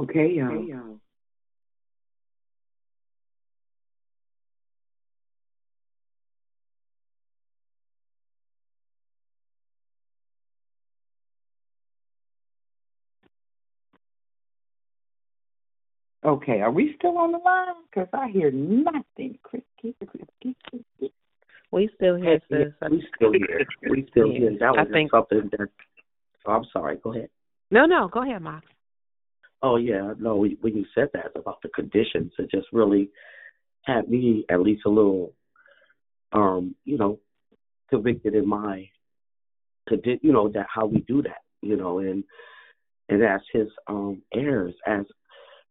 Okay, y'all. Okay, are we still on the line? Because I hear nothing. Chris, keep it, keep keep it, keep it. We still here, Yeah, sis. we still here. We still Yeah. here. That I was just think- something that. Oh, I'm sorry. Go ahead. No, no, go ahead, Mox. Oh yeah, no. When you said that about the conditions, it just really had me at least a little, um, you know, convicted in my, condi- you know, that how we do that, you know, and and as his um heirs, as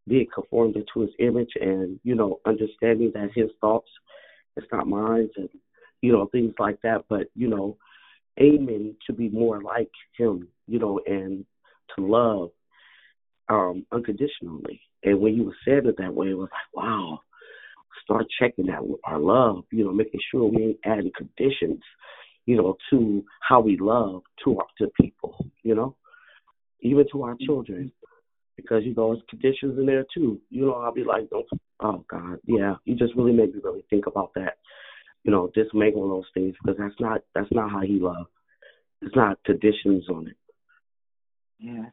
being conformed into his image, and you know, understanding that his thoughts, it's not mine, and you know, things like that. But you know, aiming to be more like him, you know, and to love um unconditionally. And when you were said it that way, it was like, wow, start checking that our love, you know, making sure we ain't adding conditions, you know, to how we love to our to people, you know, even to our children. Because, you know, there's conditions in there too. You know, I'll be like, oh God, yeah, you just really made me really think about that. You know, dismantling those things because that's not that's not how he loved. It's not conditions on it. Yeah.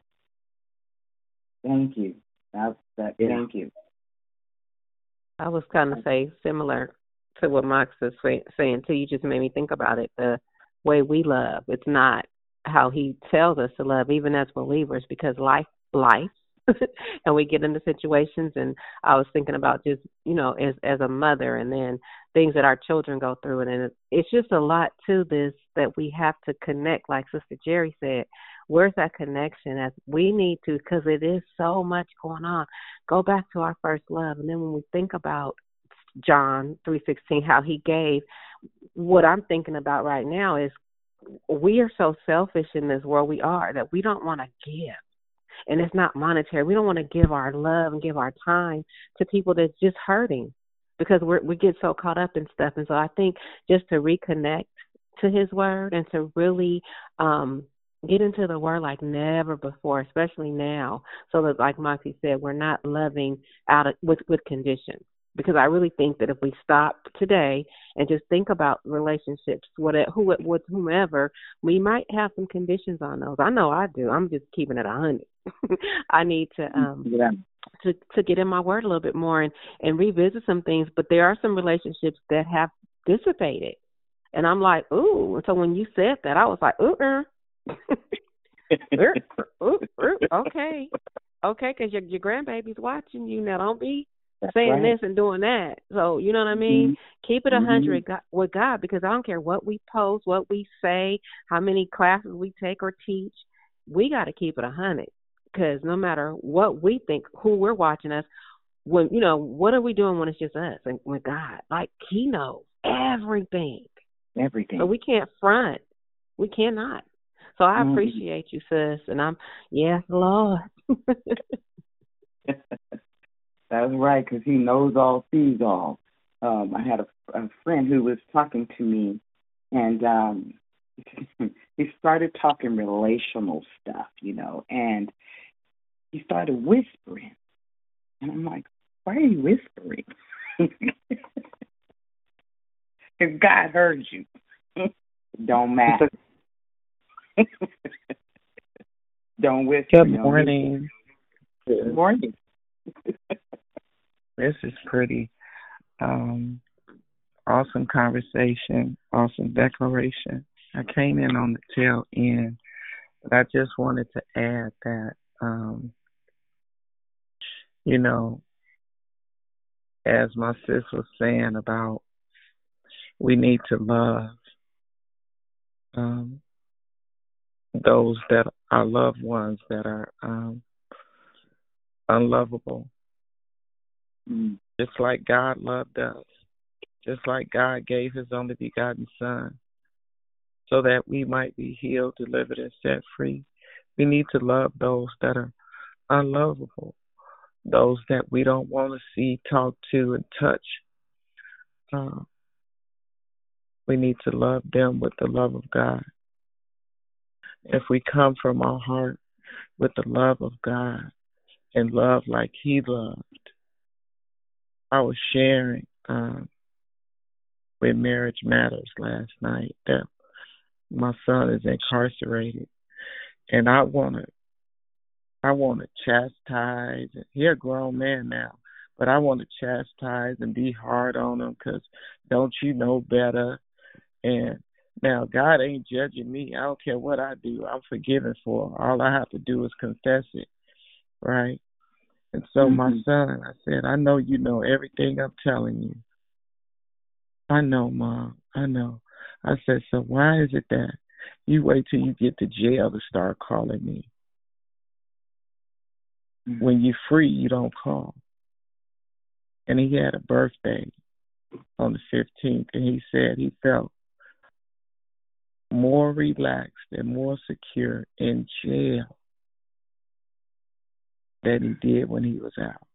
Thank you. That, that, Yeah. Thank you. I was kind of say similar to what Mox is say, saying too. You just made me think about it. The way we love, it's not how he tells us to love, even as believers, because life, life (laughs) and we get into situations and I was thinking about just, you know, as as a mother and then things that our children go through and, and it's just a lot to this that we have to connect like Sister Jerry said. Where's that connection as we need to because it is so much going on. Go back to our first love and then when we think about John 3:16 how he gave what I'm thinking about right now is we are so selfish in this world we are that we don't want to give and it's not monetary. We don't want to give our love and give our time to people that's just hurting because we we get so caught up in stuff. And so i think just to reconnect to his word and to really um get into the word like never before especially now. So that like Moxie said we're not loving out of, with with conditions because I really think that if we stop today and just think about relationships, what who with whomever, we might have some conditions on those. I know I do. I'm just keeping it a hundred. (laughs) I need to um yeah. to to get in my word a little bit more and and revisit some things. But there are some relationships that have dissipated, and I'm like, ooh. And so when you said that, I was like, (laughs) ooh, uh. ooh, ooh, okay, okay, because your your grandbaby's watching you now. Don't be that's saying right. this and doing that. So you know what I mean. Mm-hmm. Keep it a 100 mm-hmm. with God because I don't care what we post, what we say, how many classes we take or teach. We got to keep it a hundred because no matter what we think, who we're watching us, when you know what are we doing when it's just us and with God, like He knows everything. Everything. So we can't front. We cannot. So I mm-hmm. appreciate you, sis, and I'm yes, Lord. (laughs) That's right, because he knows all, sees all. Um, I had a, a friend who was talking to me, and um, (laughs) he started talking relational stuff, you know, and he started whispering. And I'm like, why are you whispering? (laughs) if God heard you, (laughs) don't matter. don't whisper. Good morning. Good morning. This is pretty. Um, awesome conversation, awesome declaration. I came in on the tail end, but I just wanted to add that, um, you know, as my sis was saying about we need to love um, those that are loved ones that are um, unlovable Mm. Just like God loved us, just like God gave his only begotten Son, so that we might be healed, delivered, and set free. We need to love those that are unlovable, those that we don't want to see, talk to, and touch. Uh, we need to love them with the love of God. If we come from our heart with the love of God and love like He loved, I was sharing um, with Marriage Matters last night that my son is incarcerated, and I want to, I want to chastise. He's a grown man now, but I want to chastise and be hard on him because don't you know better? And now God ain't judging me. I don't care what I do. I'm forgiven for. All I have to do is confess it, right? And so, mm-hmm. my son, I said, I know you know everything I'm telling you. I know, Mom. I know. I said, so why is it that you wait till you get to jail to start calling me? Mm-hmm. When you're free, you don't call. And he had a birthday on the 15th, and he said he felt more relaxed and more secure in jail that he did when he was out.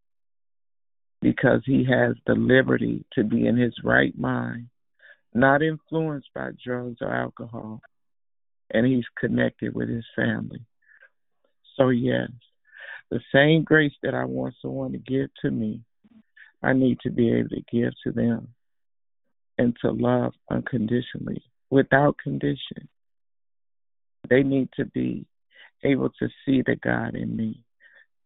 Because he has the liberty to be in his right mind, not influenced by drugs or alcohol, and he's connected with his family. So, yes, the same grace that I want someone to give to me, I need to be able to give to them and to love unconditionally, without condition. They need to be able to see the God in me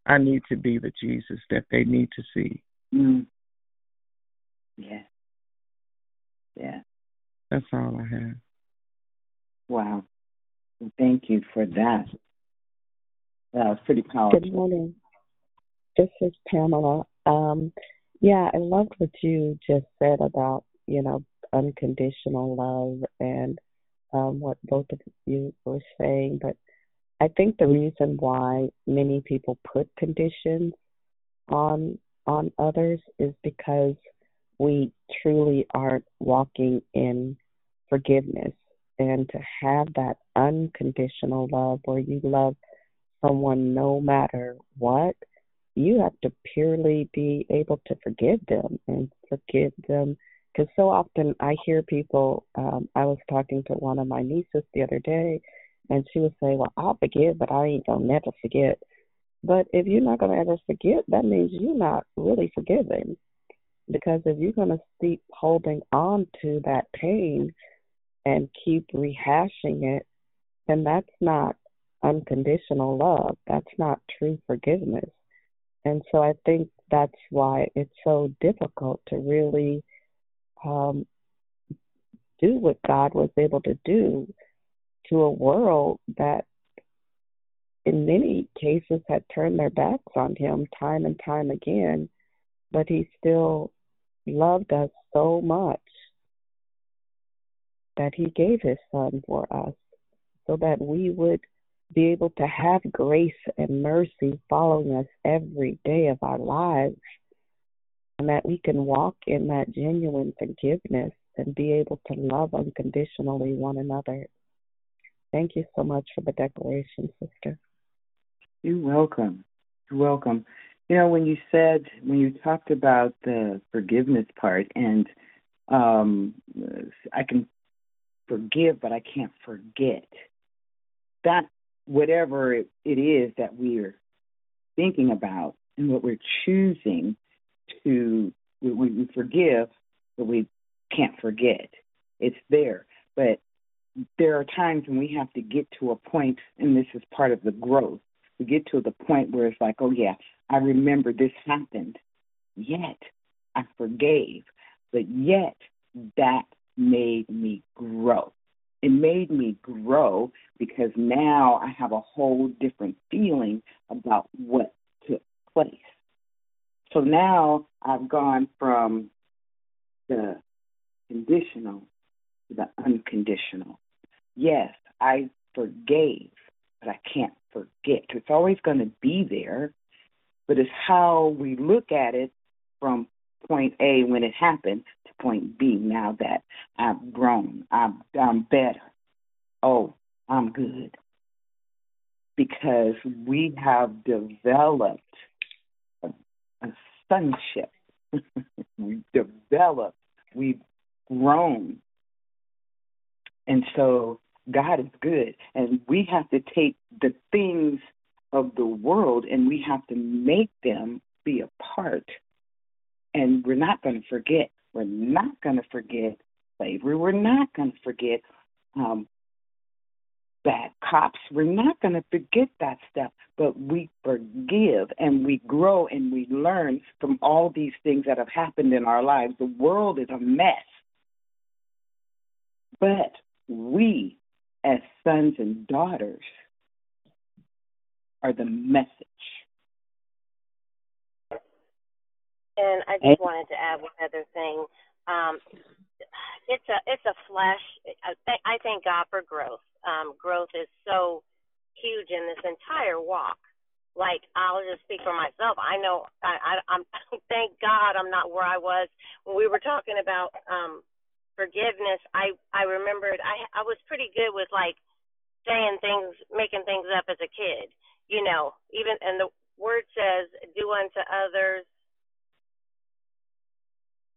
I need to be the Jesus that they need to see. Mm. Yeah. Yeah. That's all I have. Wow. Well, thank you for that. That was pretty powerful. Good morning. this is Pamela. Um, yeah, I loved what you just said about, you know, unconditional love and um, what both of you were saying. But I think the reason why many people put conditions on on others is because we truly aren't walking in forgiveness and to have that unconditional love where you love someone no matter what you have to purely be able to forgive them and forgive them because so often I hear people. Um, I was talking to one of my nieces the other day, and she would say, "Well, I'll forgive, but I ain't gonna never forget." But if you're not gonna ever forget, that means you're not really forgiving. Because if you're gonna keep holding on to that pain and keep rehashing it, then that's not unconditional love. That's not true forgiveness. And so I think that's why it's so difficult to really um, do what God was able to do to a world that, in many cases, had turned their backs on Him time and time again, but He still loved us so much that He gave His Son for us so that we would be able to have grace and mercy following us every day of our lives and that we can walk in that genuine forgiveness and be able to love unconditionally one another. Thank you so much for the declaration, sister. You're welcome. You're welcome. You know, when you said, when you talked about the forgiveness part, and um, I can forgive, but I can't forget. That, whatever it, it is that we're thinking about and what we're choosing to we, we forgive, but we can't forget. It's there, but there are times when we have to get to a point, and this is part of the growth. We get to the point where it's like, oh yeah, I remember this happened, yet I forgave, but yet that made me grow. It made me grow because now I have a whole different feeling about what took place. So now I've gone from the conditional to the unconditional. Yes, I forgave, but I can't forget. It's always going to be there, but it's how we look at it from point A when it happened to point B now that I've grown, I'm, I'm better. Oh, I'm good. Because we have developed a sonship. (laughs) we've developed, we've grown. And so God is good. And we have to take the things of the world and we have to make them be a part. And we're not going to forget. We're not going to forget slavery. We're not going to forget um, bad cops. We're not going to forget that stuff, but we forgive and we grow and we learn from all these things that have happened in our lives. The world is a mess. But we, as sons and daughters, are the message. And I just wanted to add one other thing. Um, it's a it's a flash. I thank God for growth um, growth is so huge in this entire walk. Like I'll just speak for myself. I know I, I I'm (laughs) thank God I'm not where I was when we were talking about um forgiveness. I I remembered I I was pretty good with like saying things, making things up as a kid. You know, even and the word says, "Do unto others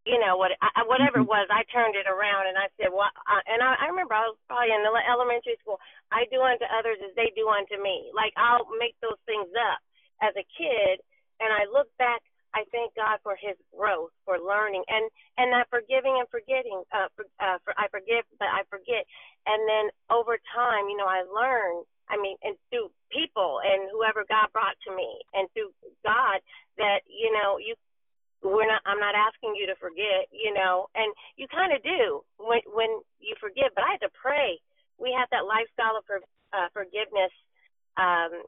you know what I, whatever it mm-hmm. was i turned it around and i said well uh, and I, I remember i was probably in the elementary school i do unto others as they do unto me like i'll make those things up as a kid and i look back i thank god for his growth for learning and and that forgiving and forgetting uh for, uh for i forgive but i forget and then over time you know i learn. i mean and through people and whoever god brought to me and through god that you know you we're not i'm not asking you to forget you know and you kind of do when when you forgive but i had to pray we have that lifestyle of for, uh, forgiveness um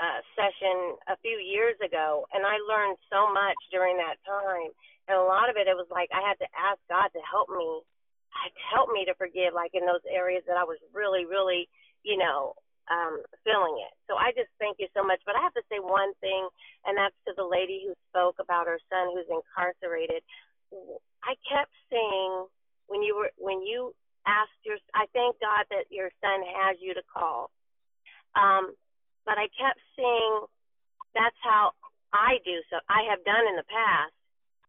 uh, session a few years ago, and I learned so much during that time. And a lot of it, it was like I had to ask God to help me, to help me to forgive, like in those areas that I was really, really, you know, um, feeling it. So I just thank you so much. But I have to say one thing, and that's to the lady who spoke about her son who's incarcerated. I kept saying when you were when you asked your, I thank God that your son has you to call. Um, but I kept seeing that's how I do so I have done in the past.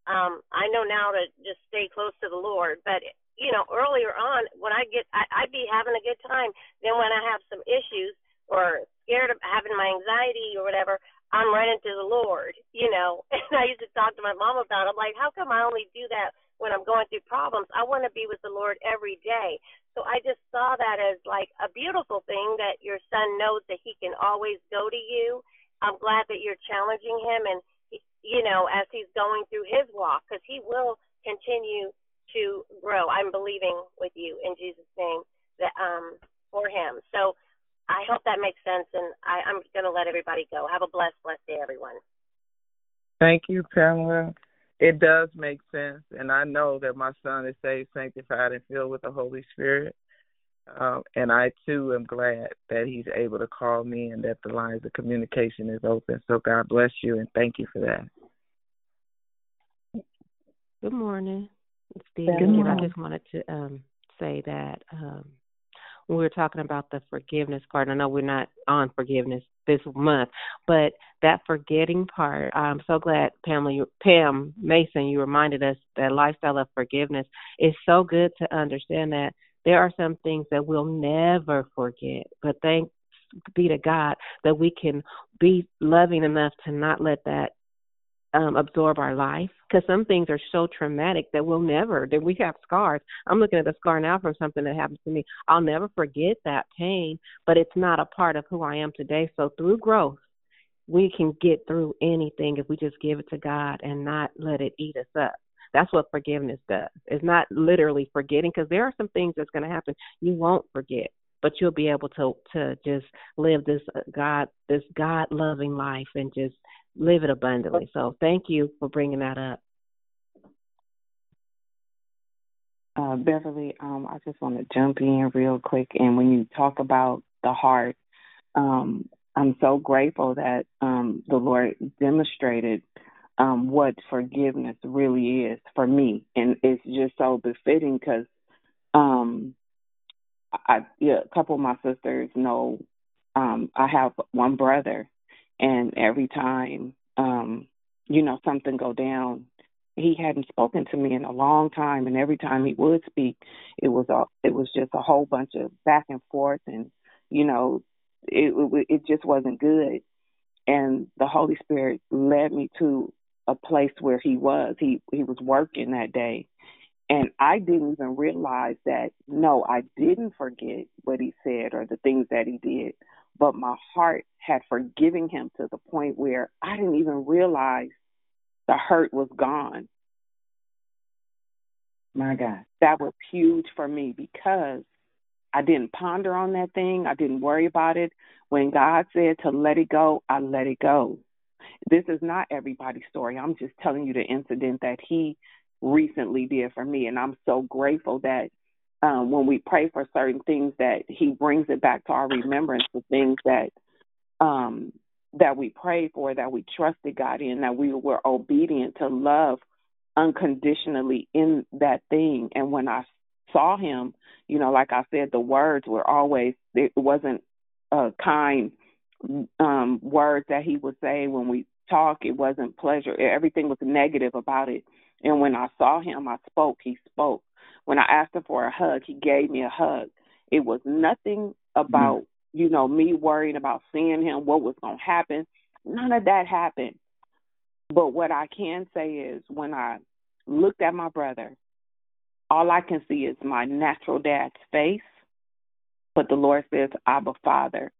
Um, I know now to just stay close to the Lord, but you know, earlier on when I get I, I'd be having a good time. Then when I have some issues or scared of having my anxiety or whatever, I'm running to the Lord, you know. (laughs) And I used to talk to my mom about it. I'm like, how come I only do that when I'm going through problems? I want to be with the Lord every day. So I just saw that as like a beautiful thing that your son knows that he can always go to you. I'm glad that you're challenging him and you know as he's going through his walk because he will continue to grow. I'm believing with you in Jesus name that um for him. So I hope that makes sense and I, I'm gonna let everybody go. Have a blessed, blessed day everyone. Thank you, Pamela. It does make sense, and I know that my son is saved, sanctified, and filled with the Holy Spirit. Um, and I too am glad that he's able to call me and that the lines of communication is open. So God bless you and thank you for that. Good morning. It's Good morning. I just wanted to um, say that um, when we were talking about the forgiveness part, I know we're not on forgiveness this month, but that forgetting part, I'm so glad Pamela, you, Pam Mason, you reminded us that lifestyle of forgiveness is so good to understand that there are some things that we'll never forget, but thanks be to God that we can be loving enough to not let that um absorb our life because some things are so traumatic that we'll never that we have scars. I'm looking at a scar now from something that happened to me. I'll never forget that pain but it's not a part of who i am today. So through growth we can get through anything if we just give it to god and not let it eat us up. That's what forgiveness does. It's not literally forgetting because there are some things that's going to happen you won't forget but you'll be able to to just live this uh, god this god loving life and just live it abundantly. So thank you for bringing that up. Uh, Beverly, um, I just want to jump in real quick. And when you talk about the heart, um, I'm so grateful that um, the Lord demonstrated um, what forgiveness really is for me, and it's just so befitting because um, I, yeah, a couple of my sisters know um, I have one brother, and every time um you know something go down he hadn't spoken to me in a long time and every time he would speak it was a it was just a whole bunch of back and forth and you know it it, it just wasn't good. And the holy spirit led me to a place where he was. He he was working that day and I didn't even realize that no, I didn't forget what he said or the things that he did but my heart had forgiven him to the point where I didn't even realize the hurt was gone. My God. That was huge for me because I didn't ponder on that thing. I didn't worry about it. When God said to let it go, I let it go. This is not everybody's story. I'm just telling you the incident that he recently did for me. And I'm so grateful that um, when we pray for certain things that he brings it back to our remembrance the things that um, that we prayed for that we trusted god in that we were obedient to love unconditionally in that thing. And when i saw him you know like i said the words were always it wasn't a kind um words that he would say when we talk. It wasn't pleasure. Everything was negative about it and when i saw him i spoke he spoke when I asked him for a hug, he gave me a hug. It was nothing about, mm-hmm. you know, me worrying about seeing him, what was going to happen. None of that happened. But what I can say is when I looked at my brother, all I can see is my natural dad's face. But the Lord says, Abba Father.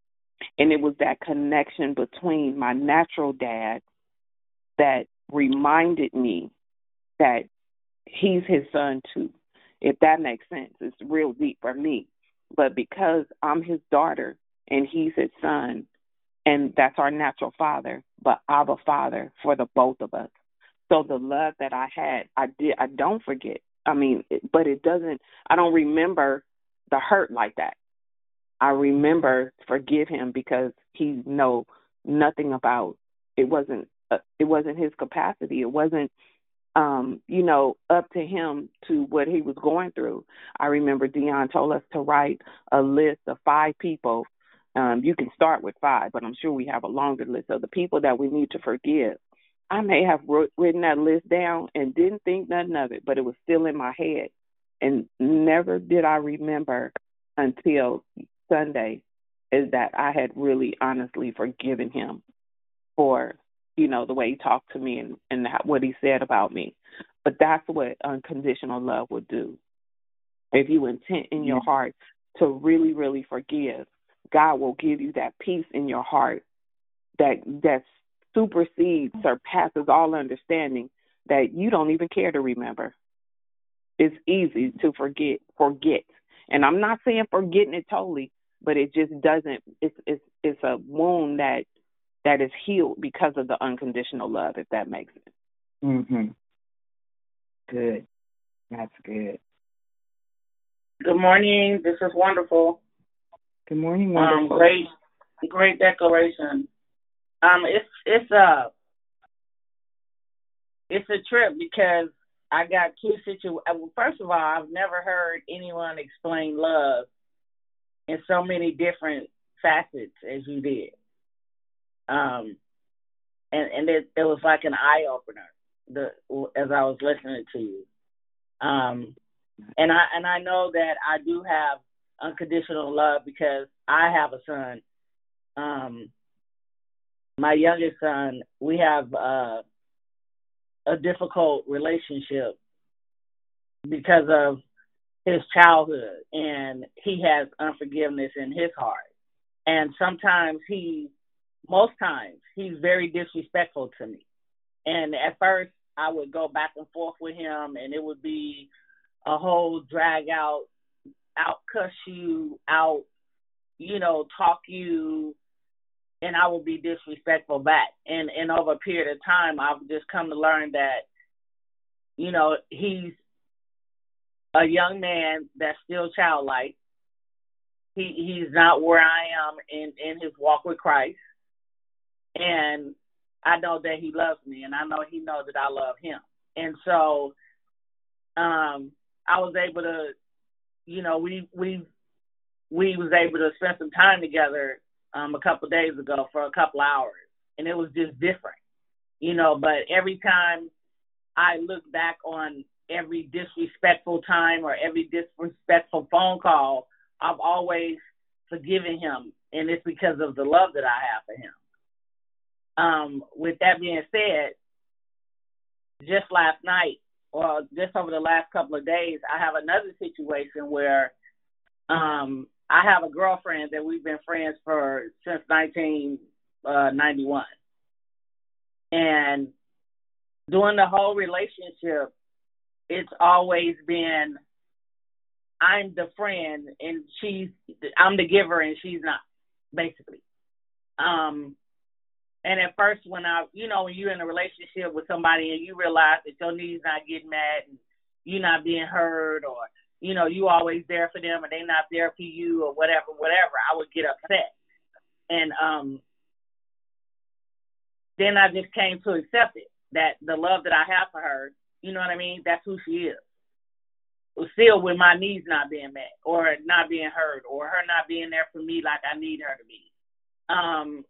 And it was that connection between my natural dad that reminded me that he's his son too if that makes sense. It's real deep for me. But because I'm his daughter and he's his son, and that's our natural father, but Abba Father for the both of us. So the love that I had, I did. I don't forget. I mean, but it doesn't. I don't remember the hurt like that. I remember forgive him because he know nothing about. It wasn't. Uh, it wasn't his capacity. It wasn't um, you know, up to him to what he was going through. I remember Dion told us to write a list of five people. Um, you can start with five, but I'm sure we have a longer list of the people that we need to forgive. I may have wrote, written that list down and didn't think nothing of it, but it was still in my head. And never did I remember until Sunday is that I had really honestly forgiven him for you know, the way he talked to me and, and what he said about me. But that's what unconditional love would do. If you intent in your heart to really, really forgive, God will give you that peace in your heart that that supersedes, mm. surpasses all understanding that you don't even care to remember. It's easy to forget forget. And I'm not saying forgetting it totally, but it just doesn't it's it's it's a wound that that is healed because of the unconditional love, if that makes sense. Mhm. Good. That's good. Good morning. This is wonderful. Good morning, Um, great, great declaration. Um, it's it's a it's a trip because I got two situ. uh, well, First of all, I've never heard anyone explain love in so many different facets as you did. Um, and and it it was like an eye opener. The as I was listening to you. Um, and I and I know that I do have unconditional love because I have a son. Um, my youngest son, we have uh, a difficult relationship because of his childhood, and he has unforgiveness in his heart. And sometimes he, most times, he's very disrespectful to me. And at first, I would go back and forth with him, and it would be a whole drag out, out cuss you, out, you know, talk you, and I would be disrespectful back. And and over a period of time, I've just come to learn that, you know, he's a young man that's still childlike. He he's not where I am in in his walk with Christ, and I know that he loves me, and I know he knows that I love him. And so, um, I was able to, you know, we we we was able to spend some time together um a couple of days ago for a couple hours, and it was just different, you know. But every time I look back on every disrespectful time or every disrespectful phone call, I've always forgiven him, and it's because of the love that I have for him. Um, with that being said, just last night or just over the last couple of days, I have another situation where um I have a girlfriend that we've been friends for since 1991. And during the whole relationship, it's always been I'm the friend and she's I'm the giver and she's not, basically. Um and at first when I you know, when you're in a relationship with somebody and you realize that your needs not getting met and you're not being heard or you know, you always there for them and they not there for you or whatever, whatever, I would get upset. And um then I just came to accept it. That the love that I have for her, you know what I mean, that's who she is. Still with my needs not being met or not being heard or her not being there for me like I need her to be. Um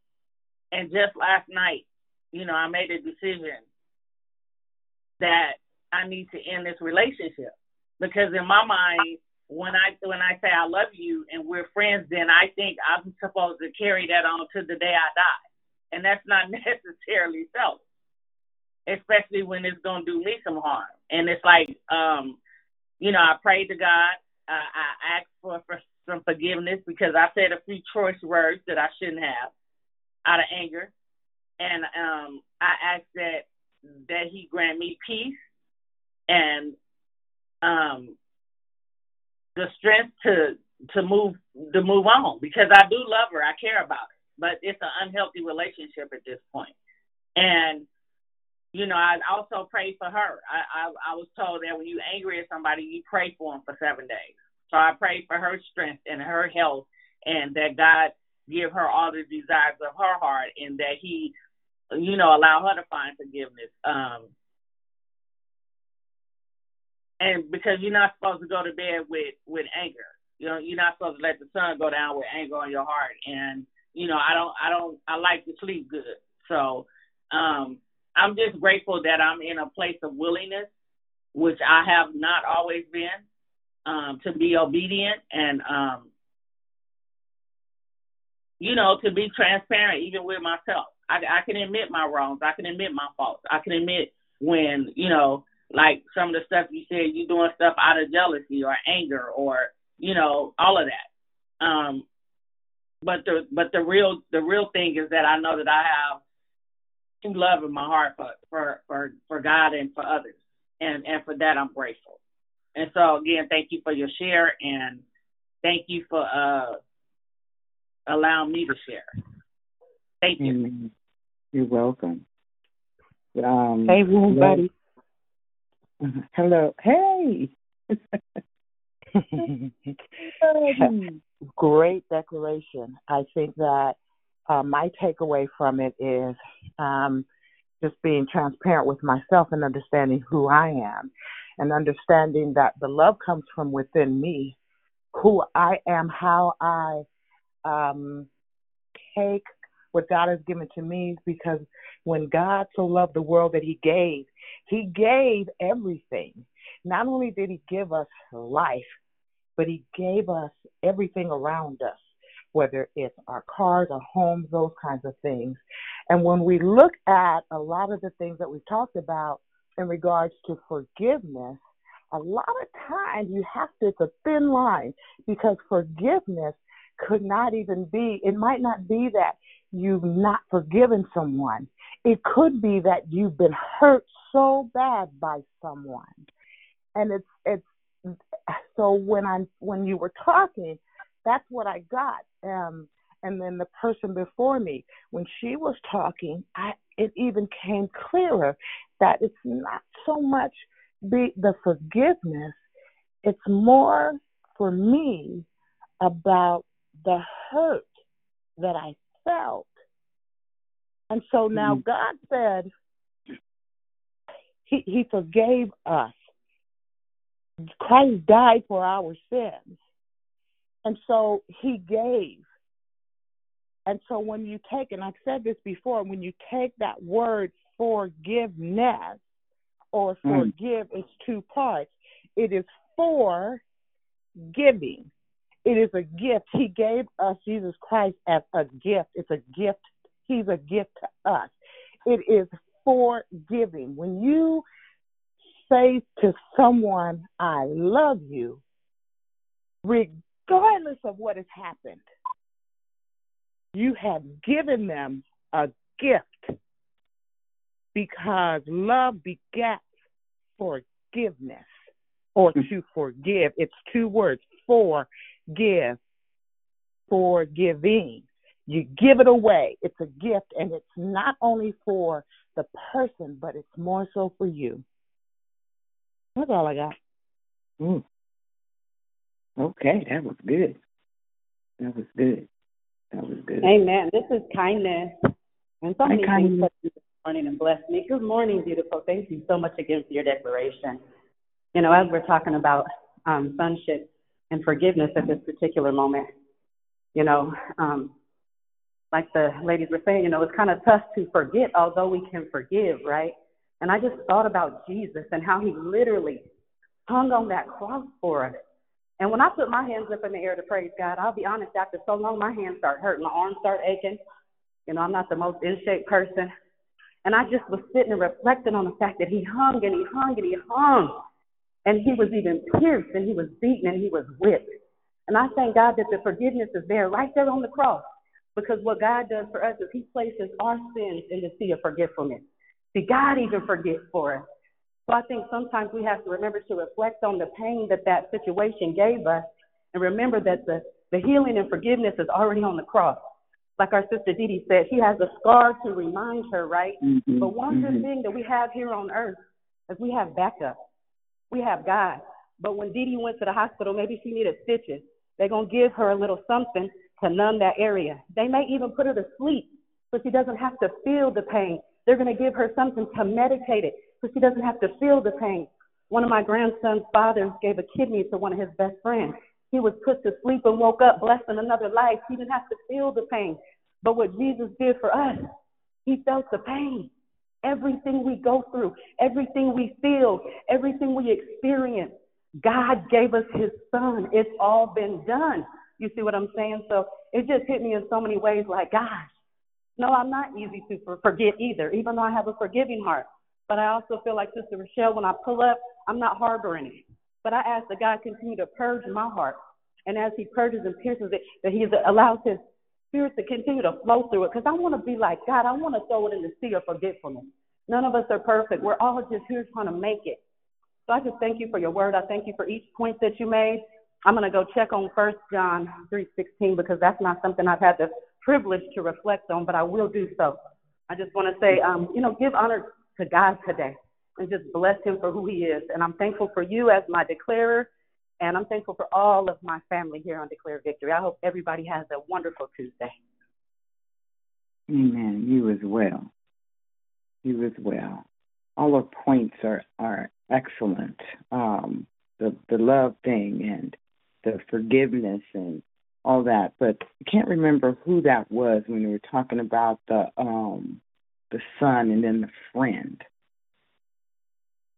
and just last night, you know, I made a decision that I need to end this relationship. Because in my mind, when I when I say I love you and we're friends, then I think I'm supposed to carry that on to the day I die, and that's not (laughs) necessarily so. Especially when it's gonna do me some harm, and it's like, um, you know, I prayed to God, uh, I asked for, for some forgiveness because I said a few choice words that I shouldn't have out of anger, and um, I asked that that He grant me peace and um the strength to to move to move on because I do love her. I care about her. but it's an unhealthy relationship at this point. And you know, I also prayed for her. I, I I was told that when you're angry at somebody, you pray for them for seven days. So I prayed for her strength and her health, and that God give her all the desires of her heart, and that He, you know, allow her to find forgiveness. Um, and because you're not supposed to go to bed with with anger, you know, you're not supposed to let the sun go down with anger on your heart. And you know, I don't, I don't, I like to sleep good. So, um, I'm just grateful that I'm in a place of willingness, which I have not always been, um, to be obedient and, um, you know, to be transparent even with myself. I, I can admit my wrongs. I can admit my faults. I can admit when, you know, like some of the stuff you said, you doing stuff out of jealousy or anger or, you know, all of that. Um, but the but the real the real thing is that I know that I have true love in my heart for for for, for God and for others, and and for that I'm grateful. And so again, thank you for your share, and thank you for uh allowing me to share. Thank you. Mm-hmm. You're welcome. Um, hey, room buddy. (laughs) Hello. Hey. (laughs) Great declaration. I think that uh, my takeaway from it is um, just being transparent with myself and understanding who I am and understanding that the love comes from within me, who I am, how I um, take what God has given to me because when God so loved the world that he gave, he gave everything. Not only did he give us life, but he gave us everything around us, whether it's our cars, our homes, those kinds of things. And when we look at a lot of the things that we've talked about in regards to forgiveness, a lot of times you have to, it's a thin line because forgiveness could not even be, it might not be that you've not forgiven someone. It could be that you've been hurt so bad by someone. And it's, it's, so when I'm when you were talking, that's what I got. Um, and then the person before me, when she was talking, I it even came clearer that it's not so much be the forgiveness, it's more for me about the hurt that I felt. And so now mm-hmm. God said he, he forgave us. Christ died for our sins. And so he gave. And so when you take, and I've said this before, when you take that word forgiveness or mm. forgive, mm. it's two parts. It is for giving. It is a gift. He gave us Jesus Christ as a gift. It's a gift. He's a gift to us. It is for giving. When you say to someone, I love you, regardless of what has happened, you have given them a gift because love begets forgiveness or hmm. to forgive. It's two words forgive, forgiving. You give it away. It's a gift, and it's not only for the person, but it's more so for you. That's all I got. Mm. Okay, that was good. That was good. That was good. Amen. This is kindness. And so many things this morning and blessed me. Good morning, beautiful. Thank you so much again for your declaration. You know, as we're talking about um, sonship and forgiveness at this particular moment, you know, um, like the ladies were saying, you know, it's kind of tough to forget, although we can forgive, right? And I just thought about Jesus and how he literally hung on that cross for us. And when I put my hands up in the air to praise God, I'll be honest, after so long, my hands start hurting, my arms start aching. You know, I'm not the most in shape person. And I just was sitting and reflecting on the fact that he hung and he hung and he hung. And he was even pierced and he was beaten and he was whipped. And I thank God that the forgiveness is there right there on the cross. Because what God does for us is he places our sins in the sea of forgetfulness. See, God even forgets for us. So I think sometimes we have to remember to reflect on the pain that that situation gave us and remember that the, the healing and forgiveness is already on the cross. like our sister Dee said, she has a scar to remind her, right? Mhm, But one good mhm. thing that we have here on earth is we have backup. We have God. But when Dee Dee went to the hospital, maybe she needed stitches. They're going to give her a little something to numb that area. They may even put her to sleep so she doesn't have to feel the pain. They're going to give her something to meditate it so she doesn't have to feel the pain. One of my grandson's fathers gave a kidney to one of his best friends. He was put to sleep and woke up blessing another life. He didn't have to feel the pain. But what Jesus did for us, he felt the pain. Everything we go through, everything we feel, everything we experience, God gave us his son. It's all been done. You see what I'm saying? So it just hit me in so many ways like, gosh, no, I'm not easy to for- forget either, even though I have a forgiving heart. But I also feel like Sister Rochelle, when I pull up, I'm not harboring it. But I ask that God continue to purge my heart. And as he purges and pierces it, that he allows his spirit to continue to flow through it. Because I want to be like God. I want to throw it in the sea of forgetfulness. None of us are perfect. We're all just here trying to make it. So I just thank you for your word. I thank you for each point that you made. I'm going to go check on First John 3:16 because that's not something I've had the privilege to reflect on, but I will do so. I just want to say, um, you know, give honor to God today and just bless Him for who He is. And I'm thankful for you as my declarer, and I'm thankful for all of my family here on Declare Victory. I hope everybody has a wonderful Tuesday. Amen. You as well. You as well. All the points are are excellent. Um, the the love thing and the forgiveness and all that. But I can't remember who that was when we were talking about the um the son and then the friend.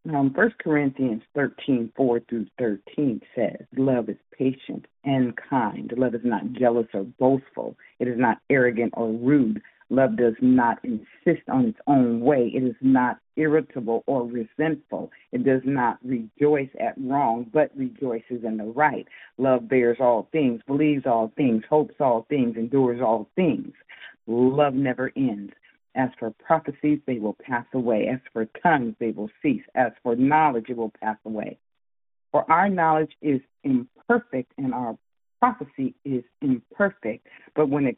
Um, 1 Corinthians thirteen four through 13 says, Love is patient and kind. Love is not jealous or boastful. It is not arrogant or rude. Love does not insist on its own way. It is not irritable or resentful. It does not rejoice at wrong, but rejoices in the right. Love bears all things, believes all things, hopes all things, endures all things. Love never ends. As for prophecies, they will pass away. As for tongues, they will cease. As for knowledge, it will pass away. For our knowledge is imperfect and our prophecy is imperfect. But when it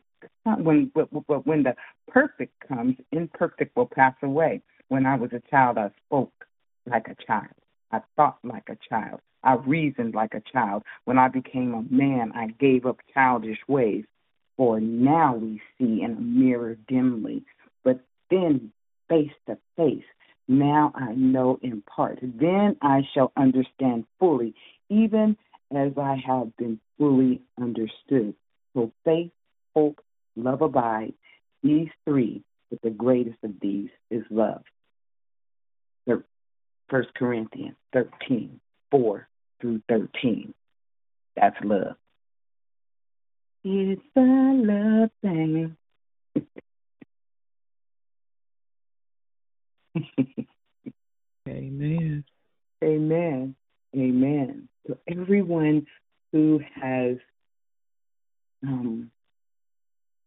when but, when the perfect comes, imperfect will pass away. When I was a child, I spoke like a child. I thought like a child. I reasoned like a child. When I became a man, I gave up childish ways. For now we see in a mirror dimly, then face to face. Now I know in part. Then I shall understand fully, even as I have been fully understood. So faith, hope, love abide. These three, but the greatest of these is love. First Corinthians 13, 4 through 13. That's love. It's a love thing. (laughs) (laughs) Amen. Amen. Amen. So everyone who has um,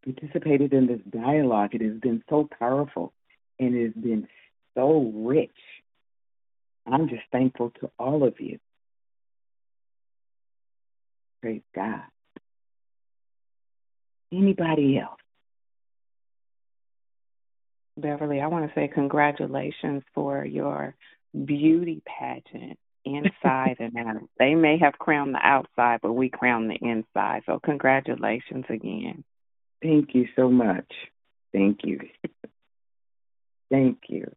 participated in this dialogue, it has been so powerful and it has been so rich. I'm just thankful to all of you. Praise God. Anybody else? Beverly, I want to say congratulations for your beauty pageant inside and out. (laughs) They may have crowned the outside, but we crowned the inside. So congratulations again. Thank you so much. Thank you. Thank you.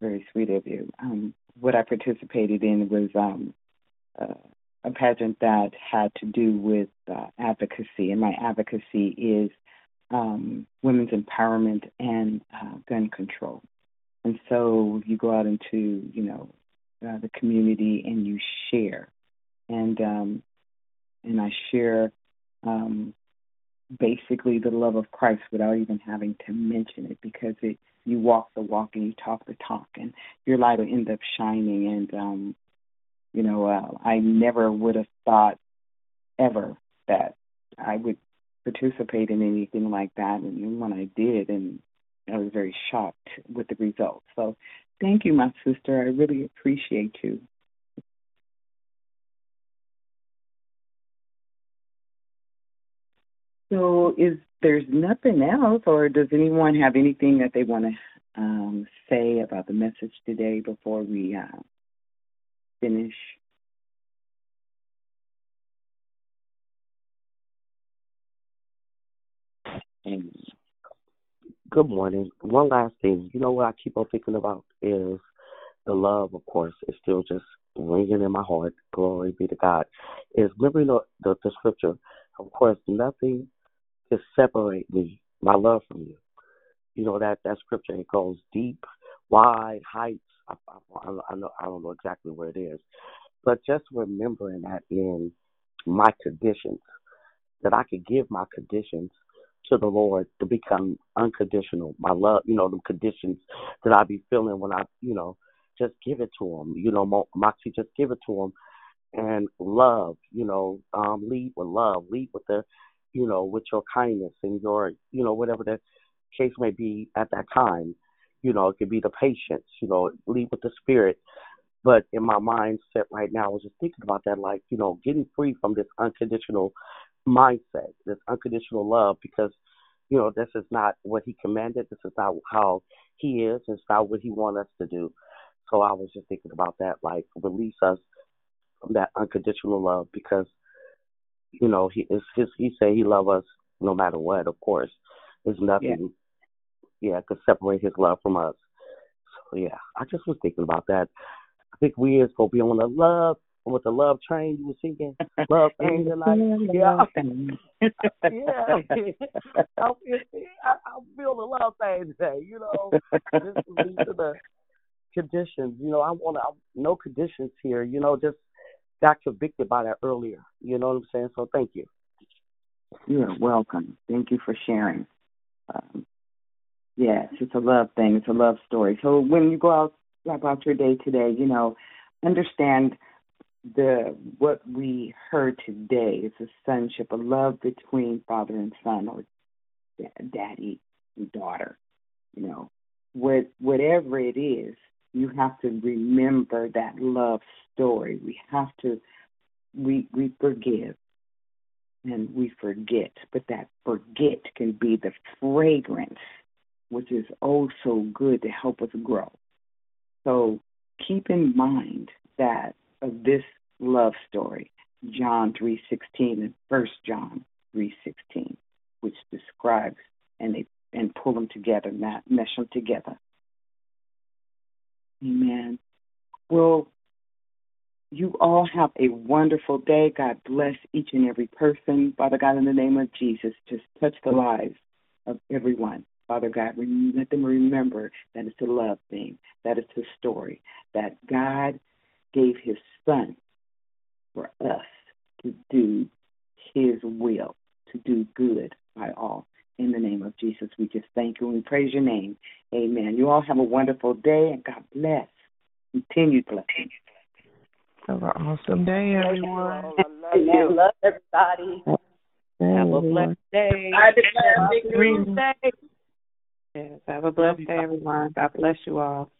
Very sweet of you. Um, what I participated in was um, uh, a pageant that had to do with uh, advocacy, and my advocacy is um, women's empowerment and uh, gun control. And so you go out into, you know, uh, the community and you share, and um, and I share um, basically the love of Christ without even having to mention it because it you walk the walk and you talk the talk and your light will end up shining and um you know uh, I never would have thought ever that I would participate in anything like that and when I did and I was very shocked with the results. So thank you my sister. I really appreciate you. So is there's nothing else, or does anyone have anything that they want to um, say about the message today before we uh, finish? Good morning. One last thing. You know what I keep on thinking about is the love, of course, is still just ringing in my heart. Glory be to God. Is remembering the, the, the scripture. Of course, nothing to separate me, my love from you. You know that that scripture it goes deep, wide, heights. I, I, I know I don't know exactly where it is, but just remembering that in my conditions, that I could give my conditions to the Lord to become unconditional. My love, you know, the conditions that I be feeling when I, you know, just give it to Him. You know, Moxie, just give it to Him, and love. You know, um, lead with love. Lead with the, you know, with your kindness and your, you know, whatever the case may be at that time. You know, it could be the patience. You know, lead with the Spirit. But in my mindset right now, I was just thinking about that, like, you know, getting free from this unconditional mindset, this unconditional love, because you know this is not what he commanded. This is not how he is. It's not what he wants us to do. So I was just thinking about that, like release us from that unconditional love, because you know he is his. He say he love us no matter what. Of course, there's nothing, yeah, yeah could separate his love from us. So yeah, I just was thinking about that. I think we is gonna be on the love with the love train you were singing, (laughs) love thing tonight. (laughs) Yeah, yeah. (laughs) I, I feel the love thing today. You know, this leads to the conditions. You know, I want to no conditions here. You know, just got convicted by that earlier. You know what I'm saying? So thank you. You're welcome. Thank you for sharing. Um, yes, it's a love thing. It's a love story. So when you go out about your day today, you know, understand the what we heard today is a sonship, a love between father and son, or daddy and daughter. You know, what whatever it is, you have to remember that love story. We have to we we forgive and we forget, but that forget can be the fragrance which is oh so good to help us grow. So keep in mind that of this love story, John 3:16 and 1 John 3:16, which describes and they and pull them together, not mesh them together. Amen. Well, you all have a wonderful day. God bless each and every person. Father God, in the name of Jesus, just touch the lives of everyone. Father God, let them remember that it's a love thing, that it's a story, that God gave his son for us to do his will, to do good by all. In the name of Jesus, we just thank you and we praise your name. Amen. You all have a wonderful day and God bless. Continued blessing. Have an awesome day, everyone. Amen. Love everybody. Have a blessed day. I declare victory Yes, have a blessed day, everyone. God bless you all.